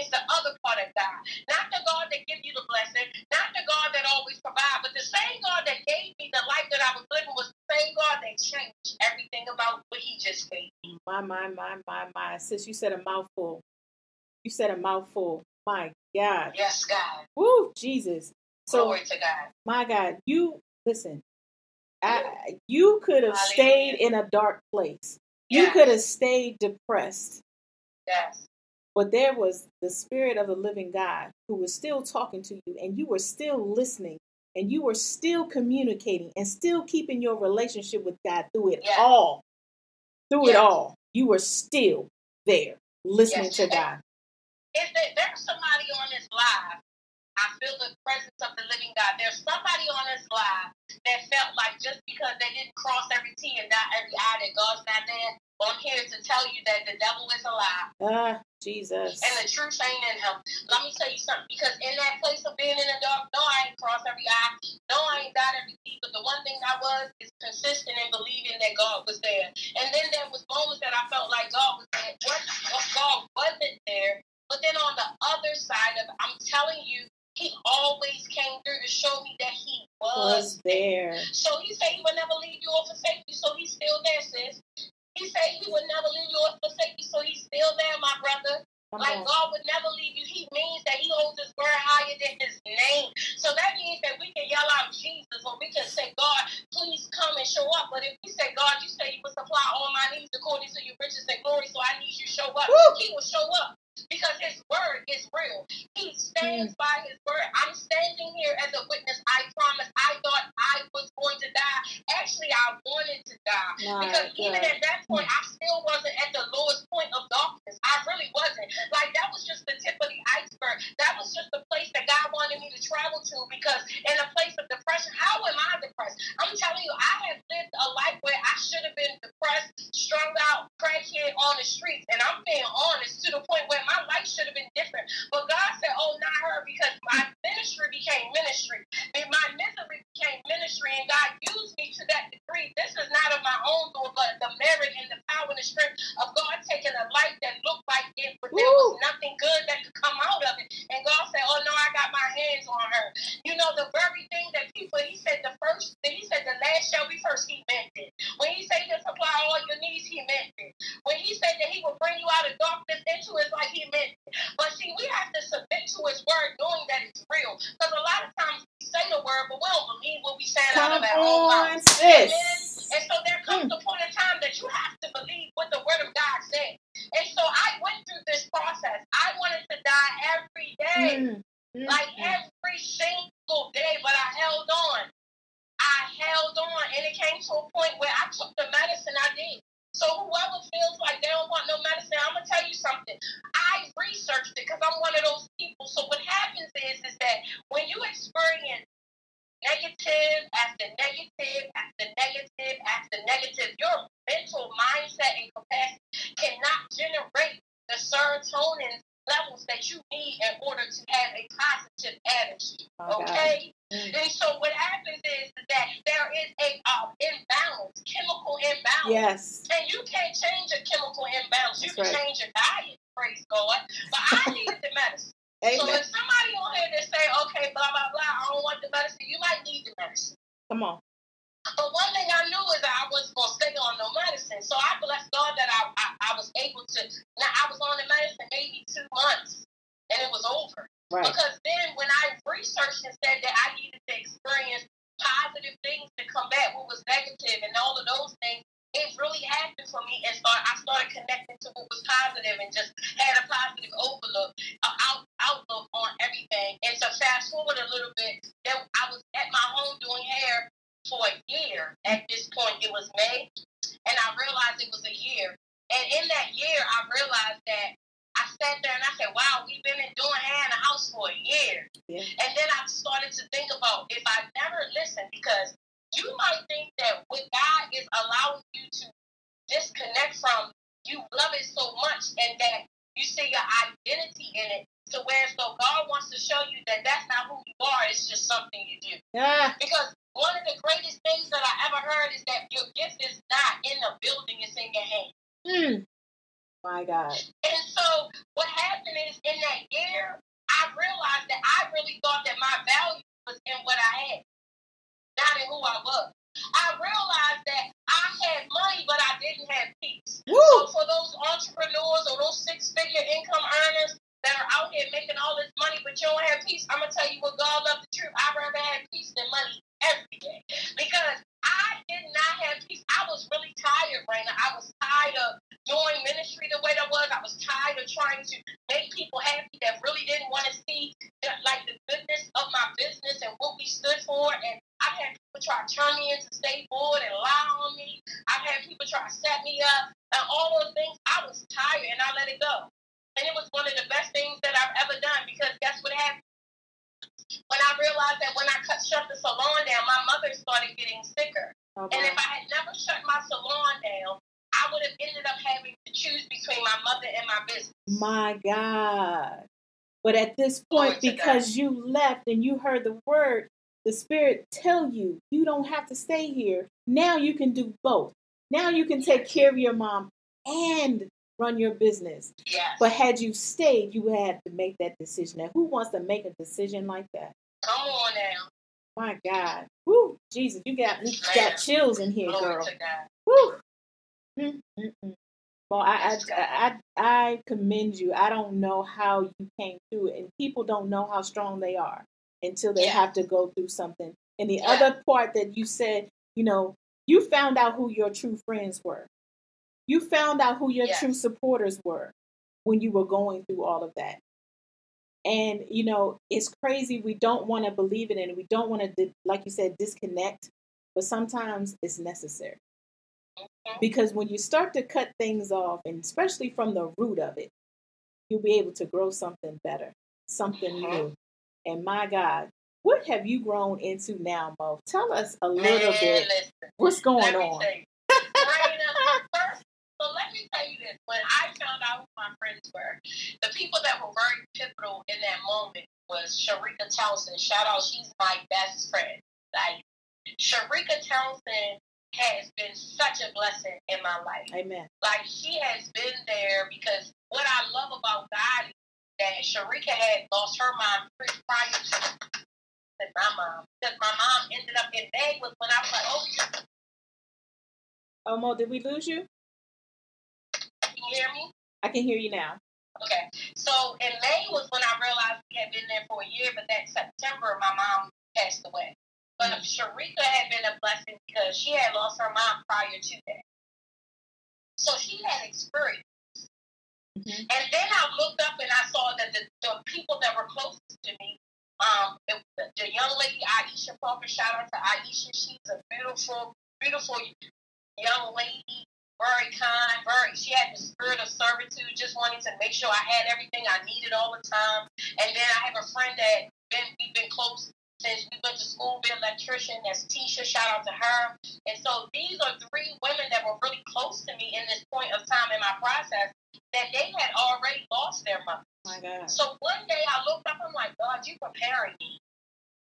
experience the other part of God. Not the God that gives you the blessing, not the God that always provides but the same God that gave me the life that I was living was the same God that changed everything about what He just gave me.
My, my, my, my, my. Sis, you said a mouthful. You said a mouthful. My God.
Yes, God.
Woo, Jesus.
So, Glory to God.
My God, you listen. I, you could have stayed in a dark place. Yes. You could have stayed depressed.
Yes.
But there was the Spirit of the living God who was still talking to you, and you were still listening and you were still communicating and still keeping your relationship with God through it all. Through yes. it all, you were still there listening yes. to God.
If there's somebody on this live, I feel the presence of the living God. There's somebody on this live that felt like just because they didn't cross every T and dot every I, that God's not there. Well, I'm here to tell you that the devil is a lie.
Ah, Jesus.
And the truth ain't in him. Let me tell you something. Because in that place of being in the dark, no, I ain't crossed every eye. No, I ain't dot every T. But the one thing I was is consistent in believing that God was there. And then there was moments that I felt like God was there. What, God wasn't there. But then on the other side of I'm telling you, he always came through to show me that he was,
was there.
So he said he would never leave you or forsake you. So he's still there, sis. He said he would never leave you or forsake you, so he's still there, my brother. Come like on. God would never leave you. He means that he holds his word higher than his name. So that means that we can yell out Jesus or we can say, God, please come and show up. But if we say, God, you say you will supply all my needs according to your riches and glory, so I need you to show up, Woo! he will show up because his word is real. He stands by his word. I'm standing here as a witness. I promise. I thought I was going to die. Actually, I wanted to die My because God. even at that point, I still wasn't at the lowest point of darkness. I really wasn't. Like that was just the tip of the iceberg. That was just the place that God wanted me to travel to because in a place happened for me and start I started connecting to what was positive and just had a positive overlook, uh, out, outlook on everything. And so fast forward a little bit, I was at my home doing hair for a year. At this point, it was May, and I realized it was a year. And in that year, I realized that I sat there and I said, "Wow, we've been doing hair in the house for a year." Yeah. And then I started to think about if I never listened, because you might think that what God is allowing you to disconnect from, you love it so much, and that you see your identity in it. To where so God wants to show you that that's not who you are. It's just something you do.
Yeah.
Because one of the greatest things that I ever heard is that your gift is not in the building; it's in your hand.
Hmm. My God.
And so what happened is in that year, I realized that I really thought that my value was in what I had not in who I was. I realized that I had money, but I didn't have peace. Woo. So for those entrepreneurs or those six-figure income earners that are out here making all this money, but you don't have peace, I'm gonna tell you what God loves the truth. I'd rather have peace than money every day because I did not have peace. I was really tired, Raina. I was tired of doing ministry the way that was. I was tired of trying to make people happy that really didn't want to see the, like the goodness of my business and what we stood for. And I've had people try to turn me into state board and lie on me. I've had people try to set me up and all those things. I was tired and I let it go. And it was one of the best things that I've ever done because guess what happened? When I realized that when I cut shut the salon down, my mother started getting sicker. Okay. And if I had never shut my salon down, I would have ended up having to choose between my mother and my business.
My God. But at this point, because you left and you heard the word, the Spirit tell you you don't have to stay here. Now you can do both. Now you can take care of your mom and run your business.
Yes.
But had you stayed, you had to make that decision. Now, who wants to make a decision like that?
Come on now.
My God. Woo, Jesus, you got you got chills in here, girl. Woo. Mm-mm-mm. Well, I, I, I I commend you. I don't know how you came through it, and people don't know how strong they are until they yeah. have to go through something. And the yeah. other part that you said, you know, you found out who your true friends were. You found out who your true supporters were when you were going through all of that. And, you know, it's crazy. We don't want to believe it and we don't want to, like you said, disconnect. But sometimes it's necessary. Mm-hmm. Because when you start to cut things off, and especially from the root of it, you'll be able to grow something better, something mm-hmm. new. And my God, what have you grown into now, Mo? Tell us a little Man, bit. Listen, what's going on?
so let me tell you this. When I found out who my friends were, the people that were very pivotal in that moment was Sharika Townsend. Shout out, she's my best friend. Like Sharika Townsend has been such a blessing in my life.
Amen.
Like she has been there because what I love about God that Sharika had lost her mom prior to my mom. Because my mom ended up in May was when I was like, oh,
Oh, Mo, did we lose you?
Can you hear me?
I can hear you now.
Okay. So in May was when I realized we had been there for a year, but that September my mom passed away. But mm-hmm. Sharika had been a blessing because she had lost her mom prior to that. So she had experience. Mm-hmm. And then I looked up and I saw that the, the people that were closest to me, um, the, the young lady Aisha Parker, shout out to Aisha. She's a beautiful, beautiful young lady, very kind, very. She had the spirit of servitude, just wanting to make sure I had everything I needed all the time. And then I have a friend that been we've been close since we went to school, be electrician. That's Tisha. Shout out to her. And so these are three women that were really close to me in this point of time in my process that they had already lost their mother.
My God.
So one day I looked up, I'm like, God, you preparing me.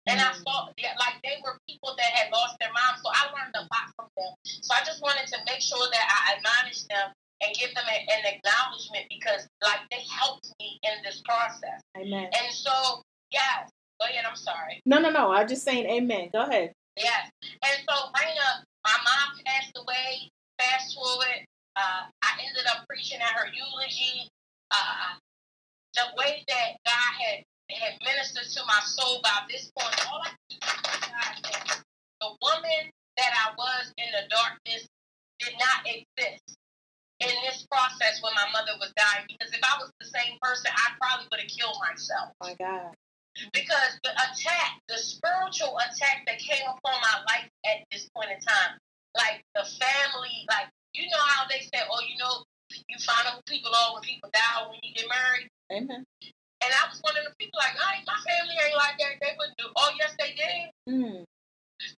And I mm. saw, yeah, like they were people that had lost their mom, so I learned a lot from them. So I just wanted to make sure that I admonish them and give them a, an acknowledgement because, like, they helped me in this process.
Amen.
And so, yes, Go ahead. I'm sorry.
No, no, no. I'm just saying amen. Go ahead.
Yes. And so, Raina, my mom passed away. Fast forward, uh, I ended up preaching at her eulogy. Uh, the way that God had had ministered to my soul by this point, all I God that the woman that I was in the darkness did not exist in this process when my mother was dying. Because if I was the same person, I probably would have killed myself.
Oh my God.
Because the attack, the spiritual attack that came upon my life at this point in time, like the family, like you know how they say, oh, you know, you find out people are when people die when you get married.
Amen.
And I was one of the people like, oh, my family ain't like that. They wouldn't do. Oh, yes, they did.
Mm.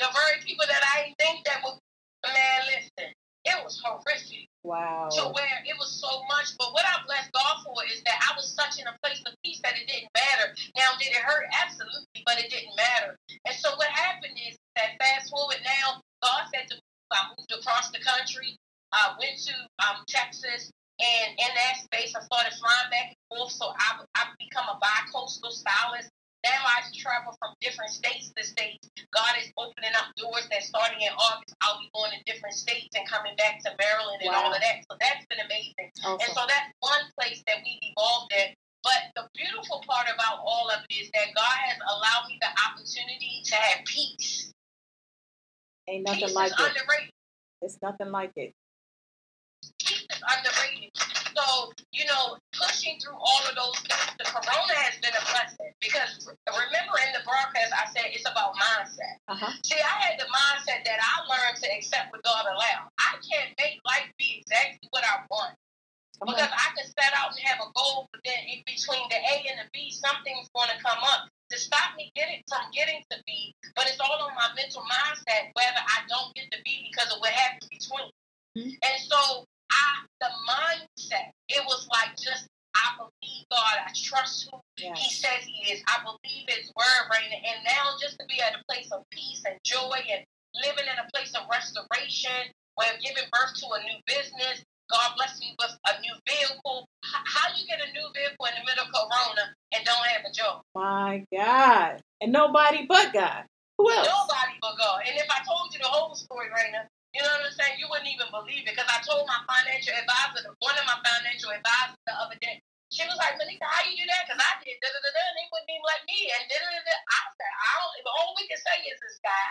The very people that I think that would, man, listen, it was horrific.
Wow.
To where it was so much. But what I bless God for is that I was such in a place of peace that it didn't matter. Now, did it hurt? Absolutely, but it didn't matter. And so what happened is that fast forward now, God said to me, I moved across the country. I went to um, Texas. And in that space, I started flying back and forth. So I, I become a bi-coastal stylist. Now I travel from different states to states. God is opening up doors that starting in August, I'll be going to different states and coming back to Maryland and wow. all of that. So that's been amazing. Awesome. And so that's one place that we've evolved in. But the beautiful part about all of it is that God has allowed me the opportunity to have peace.
Ain't nothing peace like it. Underrated. It's nothing like it.
Underrated. So, you know, pushing through all of those things, the corona has been a blessing because remember in the broadcast I said it's about mindset.
Uh-huh.
See, I had the mindset that I learned to accept what God allowed. I can't make life be exactly what I want. Come because on. I can set out and have a goal, but then in between the A and the B, something's going to come up to stop me getting from getting to B. But it's all on my mental mindset whether I don't get to B because of what happens between. Mm-hmm. And so I the mindset. It was like just I believe God. I trust who yes. He says He is. I believe His word, right? And now just to be at a place of peace and joy and living in a place of restoration, where I'm giving birth to a new business. God bless me with a new vehicle. How you get a new vehicle in the middle of Corona and don't have a job?
My God. And nobody but God. Who else?
Nobody but God. And if I told you the whole story right now, you know what I'm saying? You wouldn't even believe it because I told my financial advisor, one of my financial advisors the other day, she was like, Malika, how you do that? Because I did da da da da, and they wouldn't even let me. And da da da da. I said, I don't. All we can say is this guy.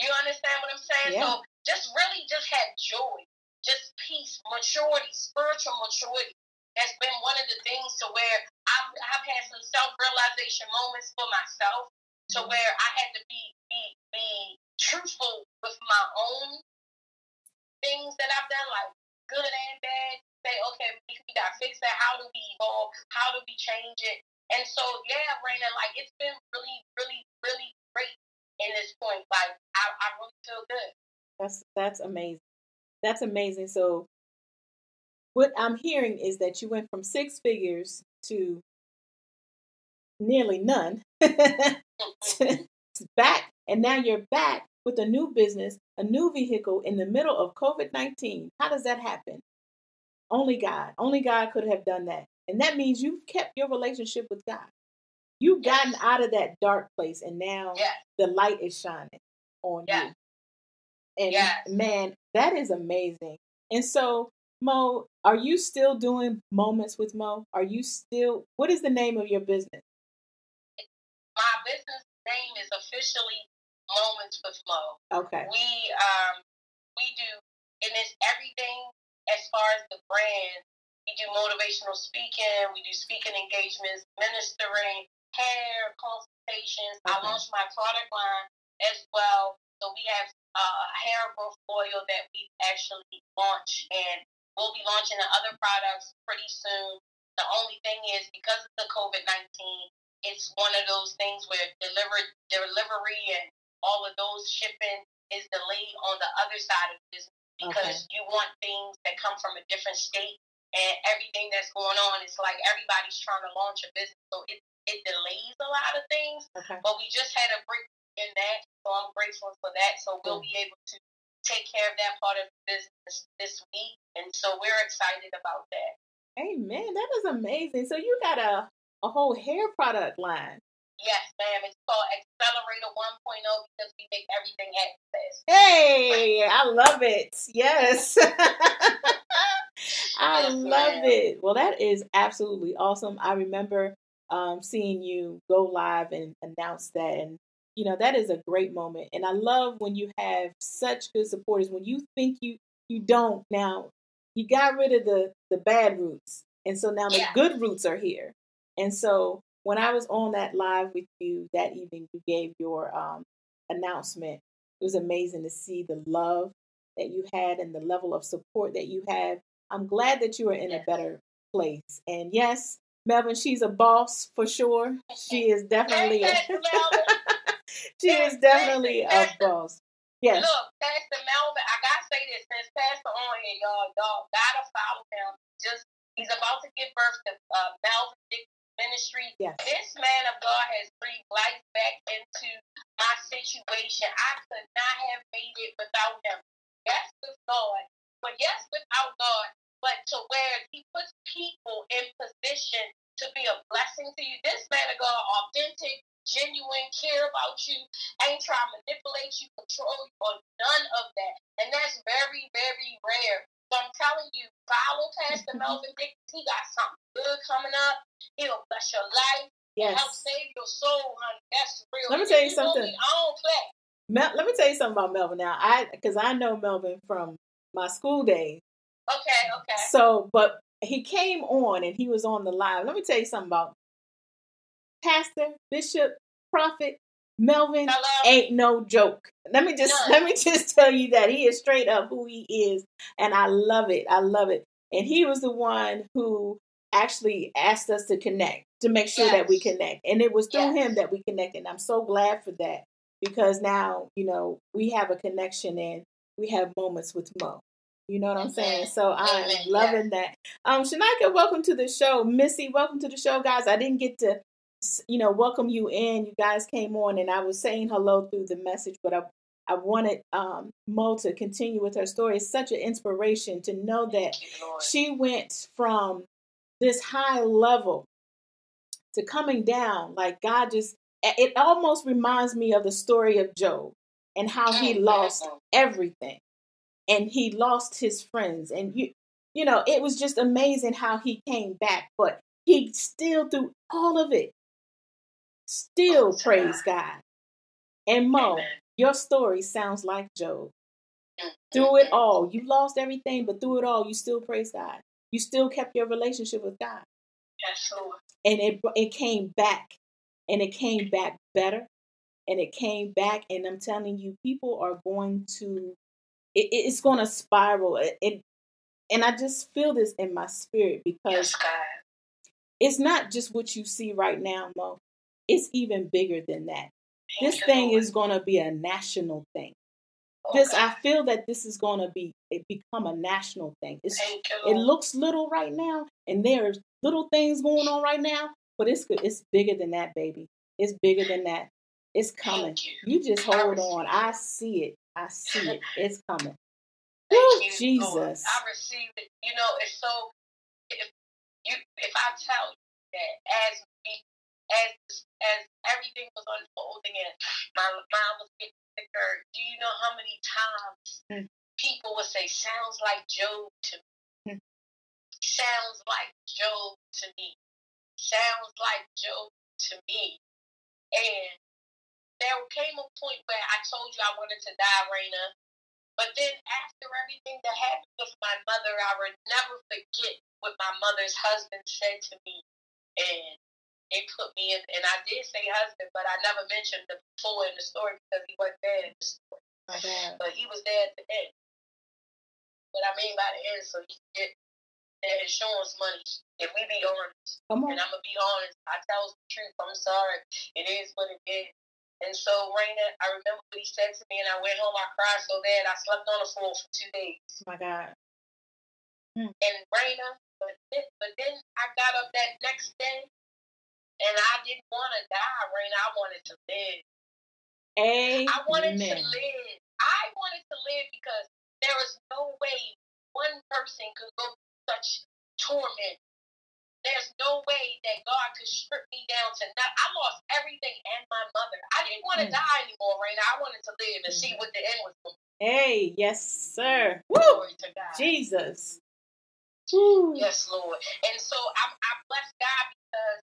You understand what I'm saying? Yeah. So just really just had joy, just peace, maturity, spiritual maturity has been one of the things to where I've, I've had some self realization moments for myself, to mm-hmm. where I had to be be be truthful with my own things that I've done, like good and bad, say, okay, we, got to fix that. How do we evolve? How do we change it? And so, yeah, Raina, like it's been really, really, really great in this point. Like I, I really feel good.
That's that's amazing. That's amazing. So, what I'm hearing is that you went from six figures to nearly none back, and now you're back with a new business, a new vehicle in the middle of COVID 19. How does that happen? Only God. Only God could have done that. And that means you've kept your relationship with God. You've gotten out of that dark place and now
yes.
the light is shining on yes. you. And man, that is amazing. And so, Mo, are you still doing moments with Mo? Are you still, what is the name of your business?
My business name is officially Moments with Mo.
Okay.
We um we do and it's everything as far as the brand. We do motivational speaking, we do speaking engagements, ministering, hair consultations. Okay. I launched my product line as well. So we have uh, a hair growth oil that we actually launched and we'll be launching the other products pretty soon. The only thing is because of the COVID nineteen, it's one of those things where deliver delivery and all of those shipping is delayed on the other side of business because okay. you want things that come from a different state and everything that's going on. It's like everybody's trying to launch a business, so it it delays a lot of things. Okay. But we just had a break in that, so I'm grateful for that. So we'll be able to take care of that part of the business this week, and so we're excited about that.
Amen. That is amazing. So you got a a whole hair product line.
Yes, ma'am. It's called Accelerator 1.0 because we make everything access.
Hey, I love it. Yes. I yes, love it. Well, that is absolutely awesome. I remember um, seeing you go live and announce that. And, you know, that is a great moment. And I love when you have such good supporters. When you think you, you don't, now you got rid of the, the bad roots. And so now the good roots are here. And so when I was on that live with you that evening, you gave your um, announcement. It was amazing to see the love that you had and the level of support that you have. I'm glad that you are in a better place. And yes, Melvin, she's a boss for sure. She is definitely a she is definitely a boss.
Yes. Look, Pastor Melvin, I gotta say this since Pastor on here, y'all, y'all gotta follow him. Just he's about to give birth to uh, Melvin Dick ministry.
Yes.
This man of God has breathed life back into my situation. I could not have made it without him. Yes, with God. But yes, without God. But to where he puts people in position to be a blessing to you. This man of God, authentic, genuine, care about you, ain't trying to manipulate you, control you, or none of that. And that's very, very rare. I'm telling you, follow Pastor mm-hmm. Melvin Dickens. He got something good coming up. He'll bless your life. Yes. Help save your soul, honey. That's real.
Let me tell you, you something.
I don't play.
Mel, let me tell you something about Melvin now. I because I know Melvin from my school days.
Okay, okay.
So, but he came on and he was on the live. Let me tell you something about Pastor, Bishop, Prophet, Melvin Hello? ain't no joke. Let me just let me just tell you that he is straight up who he is, and I love it. I love it. And he was the one who actually asked us to connect to make sure yes. that we connect, and it was through yes. him that we connected. And I'm so glad for that because now you know we have a connection and we have moments with Mo. You know what I'm saying? So I'm loving that. Um, Shanika, welcome to the show. Missy, welcome to the show, guys. I didn't get to you know, welcome you in. You guys came on, and I was saying hello through the message, but I I wanted um, Mo to continue with her story. It's such an inspiration to know that she went from this high level to coming down. Like God just, it almost reminds me of the story of Job and how he lost everything and he lost his friends. And you, you know, it was just amazing how he came back, but he still, through all of it, Still oh, praise God. And Mo, Amen. your story sounds like Job. Mm, through it all, you lost everything, but through it all, you still praise God. You still kept your relationship with God.
Yes, Lord.
And it it came back, and it came back better, and it came back. And I'm telling you, people are going to, it, it's going to spiral. It, it, and I just feel this in my spirit because
yes,
it's not just what you see right now, Mo it's even bigger than that. This thing is going to be a national thing. Okay. This I feel that this is going to be it become a national thing. It's, it looks little right now, and there's little things going on right now, but it's it's bigger than that, baby. It's bigger than that. It's coming. You. you. just hold on. I see it. I see it. It's coming.
Woo, Jesus. Lord. I receive it. You know, it's so. If you, if I tell you that as we as as everything was unfolding and my mom was getting sicker, do you know how many times mm. people would say, "Sounds like Job to me." Mm. Sounds like Job to me. Sounds like Job to me. And there came a point where I told you I wanted to die, Raina. But then after everything that happened with my mother, I would never forget what my mother's husband said to me. And it put me in, and I did say husband, but I never mentioned the before in the story because he wasn't there in the story.
Okay.
But he was there at the end. What I mean by the end, so you get that insurance money. If we be honest,
Come on.
and I'm gonna be honest, I tell the truth. I'm sorry. It is what it is. And so, Raina, I remember what he said to me, and I went home. I cried so bad, I slept on the floor for two days.
Oh my God. Hmm.
And Raina, but then, but then I got up that next day, and I didn't want to die, Raina. I wanted to live.
Amen.
I wanted to live. I wanted to live because there is no way one person could go through such torment. There's no way that God could strip me down to nothing. I lost everything and my mother. I didn't want to
Mm.
die anymore, Raina. I wanted to live and see
Mhm.
what the end was going to be.
Hey, yes, sir. Woo!
Glory to God.
Jesus. Woo.
Yes, Lord. And so I'm, I bless God because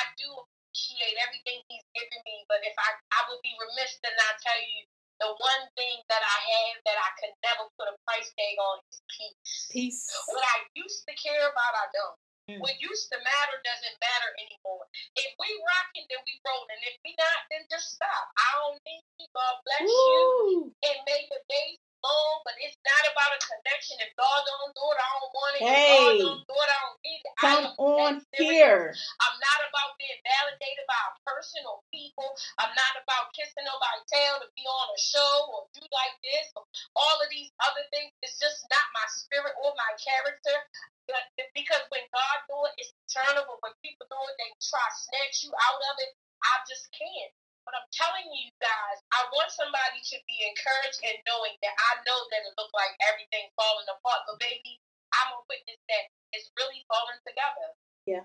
I do appreciate everything He's given me. But if I, I would be remiss to not tell you the one thing that I have that I could never put a price tag on is peace.
Peace.
What I used to care about, I don't.
Mm.
What used to matter doesn't matter anymore. If we rocking, then we rolling. If we not, then just stop. I don't need you. God bless you. And may the days but it's not about a connection. If God don't do it, I don't want it.
Hey.
If God don't do it, I don't need it.
Come on here.
I'm not about being validated by a person or people. I'm not about kissing nobody's tail to be on a show or do like this or all of these other things. It's just not my spirit or my character. But because when God do it, it's eternal. But when people do it, they try to snatch you out of it. I just can't. But I'm telling you guys, I want somebody to be encouraged and knowing that I know that it looked like everything's falling apart. But baby, I'm a witness that it's really falling together. Yeah.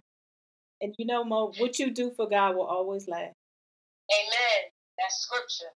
And you know, Mo, what you do for God will always last.
Amen. That's scripture.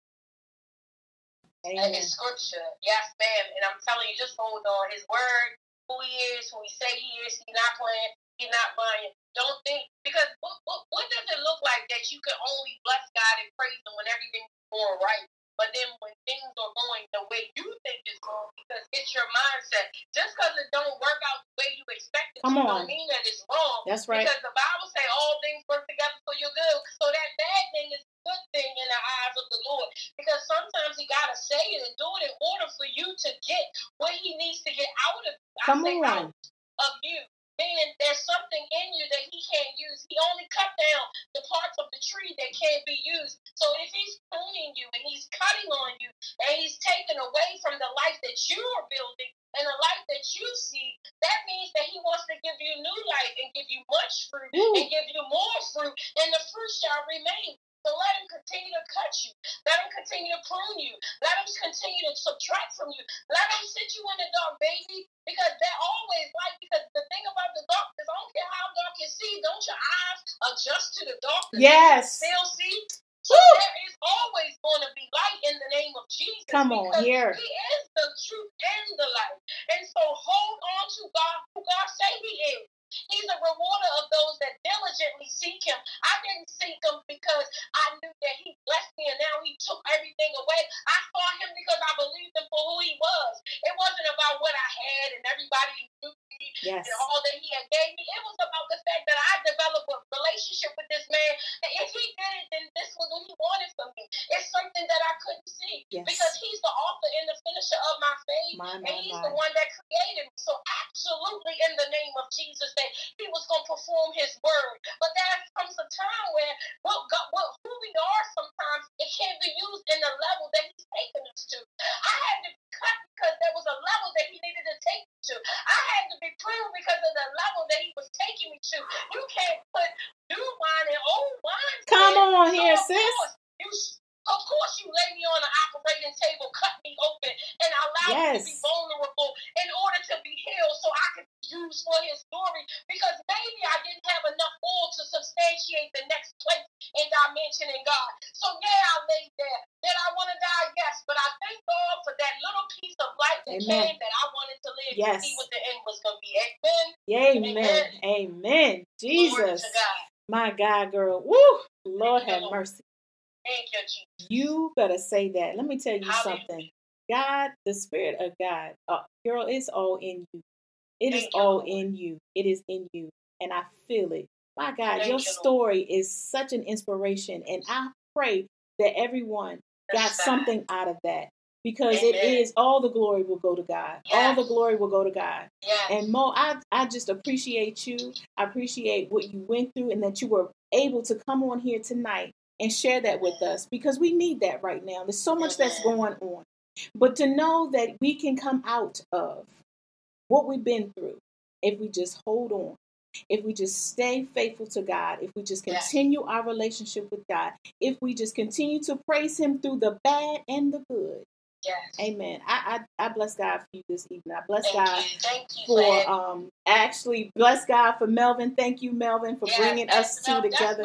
Amen.
That is scripture. Yes, ma'am. And I'm telling you, just hold on. His word, who he is, who he say he is, he's not playing, he's not lying. Don't think because what, what, what does it look like that you can only bless God and praise him when everything's going right? But then when things are going the way you think it's going, because it's your mindset. Just because it don't work out the way you expect it
Come on.
don't mean that it's wrong.
That's right.
Because the Bible say all things work together for your good. So that bad thing is a good thing in the eyes of the Lord. Because sometimes he gotta say it and do it in order for you to get what he needs to get out of I
Come
say
on.
out of you. Meaning there's something in you that he can't use. He only cut down the parts of the tree that can't be used. So if he's pruning you and he's cutting on you and he's taking away from the life that you are building and the life that you see, that means that he wants to give you new life and give you much fruit
Woo.
and give you more fruit, and the fruit shall remain. So let him continue to cut you. Let him continue to prune you. Let him continue to subtract from you. Let him sit you in the dark, baby. Because that always like because the thing about the darkness, I don't care how dark you see, don't your eyes adjust to the darkness?
Yes.
Still see? So there is always going to be light in the name of Jesus.
Come on here.
He is the truth and the light. And so hold on to God, who God say He is. He's a rewarder of those that diligently seek Him. I didn't seek Him because I knew that He blessed me and now He took everything away. I saw Him because I believed Him for who He was. It wasn't about what I had and everybody knew me
Yes.
and all that He had gave me. It was about the fact that I developed a relationship with this man. And if He did it, then this was what He wanted from me. It's something that I couldn't see
Yes.
because He's the author and the finisher of my faith.
My,
And he's
my.
the one that created me. So absolutely in the name of Jesus that he was going to perform his word. But there comes a time where what God, what, who we are sometimes, it can't be used in the level that he's taken us to. I had to be cut because there was a level that he needed to take me to. I had to be pruned because of the level that he was taking me to. You can't put new wine in old wine.
Come
sis.
on here, sis.
course, you of course you lay me on the operating table, cut me open, and allow me to be vulnerable in order to be healed so I can be used for his glory. Because maybe I didn't have enough oil to substantiate the next place and dimension in God. So yeah, I laid there. Did I want to die? Yes. But I thank God for that little piece of life that
Amen.
came that I wanted to live
Yes.
to see what the end was gonna be. Amen.
Amen. Amen.
Glory
Jesus.
to God.
My God, girl. Woo. Lord have mercy.
Thank you, Jesus.
You better say that. Let me tell you
Hallelujah.
something. God, the Spirit of God, uh, girl, it's all in you. It is
Thank you,
all
Lord.
in you. It is in you. And I feel it. My God,
Thank
your
you,
story is such an inspiration. And I pray that everyone got
Yes, God.
something out of that because it
Amen.
is all the glory will go to God. All the glory will go to God.
Yes.
And Mo, I, I just appreciate you. I appreciate what you went through and that you were able to come on here tonight and share that with us because we need that right now. There's so much that's going on. But to know that we can come out of what we've been through if we just hold on, if we just stay faithful to God, if we just continue our relationship with God, if we just continue to praise Him through the bad and the good.
yes.
Amen. I I, I bless God for you this evening. I bless
Thank
God
you. Thank you
for um actually bless God for Melvin. Thank you, Melvin, for
Yes,
bringing us two together.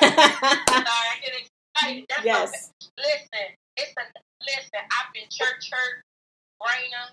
That's my pet. Sorry, I get excited. That's
yes,
pet. Listen, it's a listen. I've been church hurt, brainer.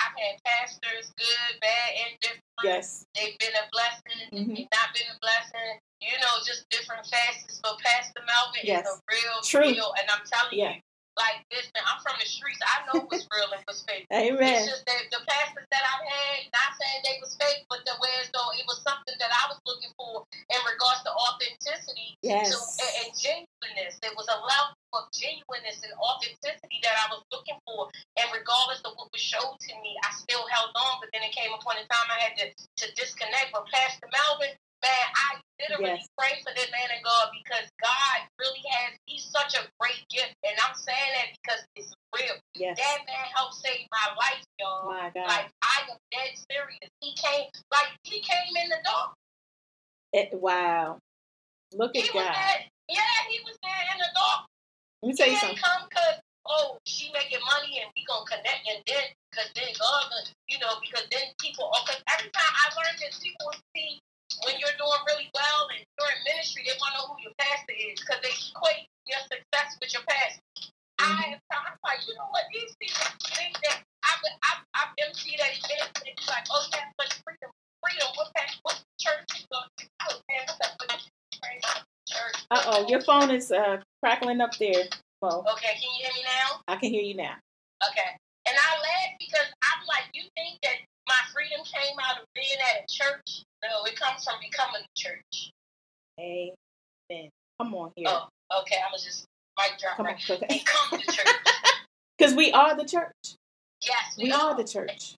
I've had pastors, good, bad, and different.
yes,
They've been a blessing.
Mhm.
They've not been a blessing. You know, just different facets. But Pastor Melvin
Yes.
is a real
True.
deal, and I'm telling
Yeah.
you, like, listen, I'm from the streets. I know what's real and what's fake.
Amen.
It's just that the pastors that I've had, not saying they was fake, but the way as though it was something that I was looking for in regards to authenticity
Yes,
to, and, and genuineness. There was a level of genuineness and authenticity that I was looking for. And regardless of what was showed to me, I still held on. But then it came upon a time I had to, to disconnect. But Pastor Melvin, man, I literally
Yes.
pray for that man of God because God really has, he's such a great gift. And I'm saying that because it's real.
yes.
That man helped save my life, y'all.
My God.
Like I am dead serious. He came like he came in the dark.
It- wow. Look
He
at
was
God.
there. Yeah, he was there in the dark.
Let me tell
He
you
didn't
something.
come because oh she making money and we gonna connect and then because then God you know because then people because every time I learned that people see when you're doing really well and you're in ministry they want to know who your pastor is because they equate your success with your pastor. I I'm like you know what these people think that I I I MC that event and be like oh yeah but freedom freedom what pastor what church you go to oh man what's up with
Uh oh, your phone is uh, crackling up there, Mo.
okay can you hear me now
I can hear you now.
Okay. And I laugh because I'm like, you think that my freedom came out of being at a church? No, it comes from becoming a church.
Amen. Come on here.
Oh, okay. I was just mic drop
Come on.
right. Become the church.
Because we are the church.
Yes,
We are the church.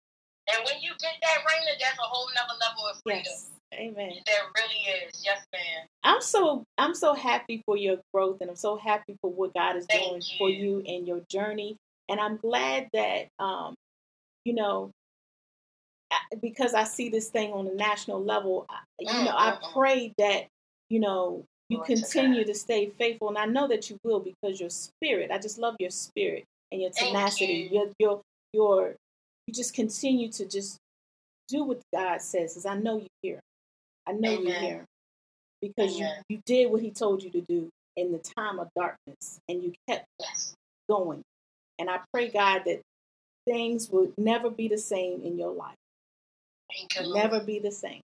And when you get that rainer, there's a whole nother level of freedom.
Yes. Amen.
There really is. Yes, ma'am.
I'm so I'm so happy for your growth and I'm so happy for what God is
Thank
doing for
you.
you and your journey. And I'm glad that um, you know, because I see this thing on a national level, you know, I pray that you know you continue to stay faithful, and I know that you will because your spirit. I just love your spirit and your tenacity.
you.
Your your your you just continue to just do what God says. Because I know you hear. him. I know you
Amen.
hear him. because you you did what He told you to do in the time of darkness, and you kept
Yes.
going. And I pray God that things will never be the same in your life. Never be the same.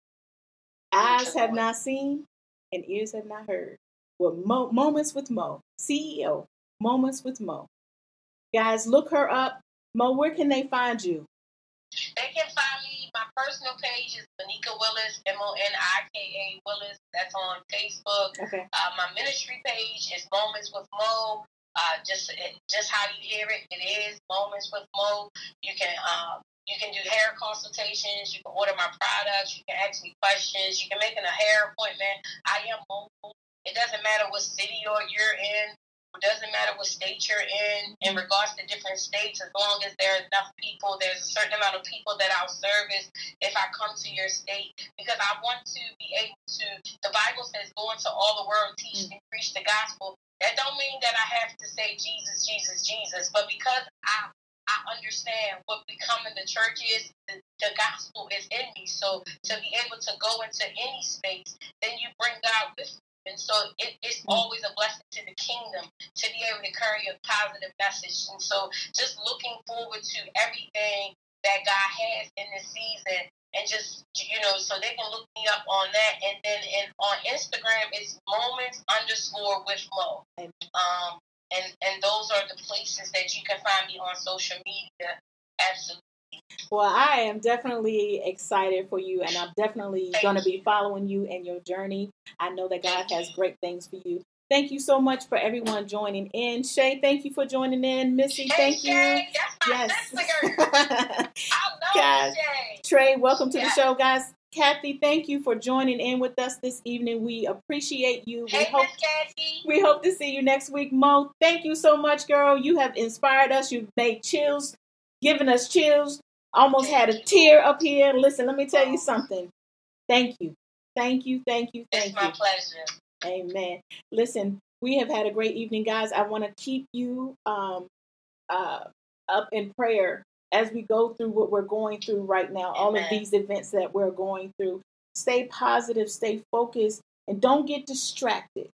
Eyes have not seen and ears have not heard. Well, Mo, Moments with Mo, CEO, Moments with Mo. Guys, look her up. Mo, where can they find you?
They can find me. My personal page is Monika Willis, M O N I K A Willis. That's on Facebook.
Okay.
Uh, my ministry page is Moments with Mo. Uh, just just how you hear it, it is Moments with Mo. You can um, you can do hair consultations. You can order my products. You can ask me questions. You can make an, a hair appointment. I am mobile. It doesn't matter what city or you're in. It doesn't matter what state you're in. In regards to different states, as long as there are enough people, there's a certain amount of people that I'll service if I come to your state because I want to be able to. The Bible says, "Go into all the world, teach and preach the gospel." That don't mean that I have to say Jesus, Jesus, Jesus, but because I I understand what becoming the church is, the, the gospel is in me. So to be able to go into any space, then you bring God with you. And so it, it's always a blessing to the kingdom to be able to carry a positive message. And so just looking forward to everything that God has in this season. and just you know, so they can look me up on that. And then and on Instagram, it's moments underscore with Mo. Um, and and those are the places that you can find me on social media. Absolutely.
Well, I am definitely excited for you, and I'm definitely going to be following you and your journey. I know that God has great things for you. Thank you so much for everyone joining in. Shay, thank you for joining in. Missy,
hey,
thank
Shay,
you.
yes.
guys, Trey, welcome to yes. the show, guys. Kathy, thank you for joining in with us this evening. We appreciate you.
Hey,
we hope
Kathy.
we hope to see you next week. Mo, thank you so much, girl. You have inspired us. You've made chills, given us chills. Almost had a tear up here. Listen, let me tell you something. Thank you. Thank you. Thank you. Thank
it's you. It's my pleasure.
Amen. Listen, we have had a great evening, guys. I want to keep you um, uh, up in prayer as we go through what we're going through right now, Amen. all of these events that we're going through. Stay positive, stay focused, and don't get distracted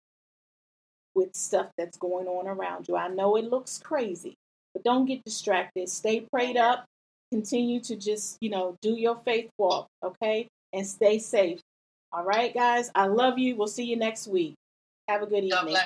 with stuff that's going on around you. I know it looks crazy, but don't get distracted. Stay prayed up. Continue to just, you know, do your faith walk, okay? And stay safe. All right, guys. I love you. We'll see you next week. Have a good evening.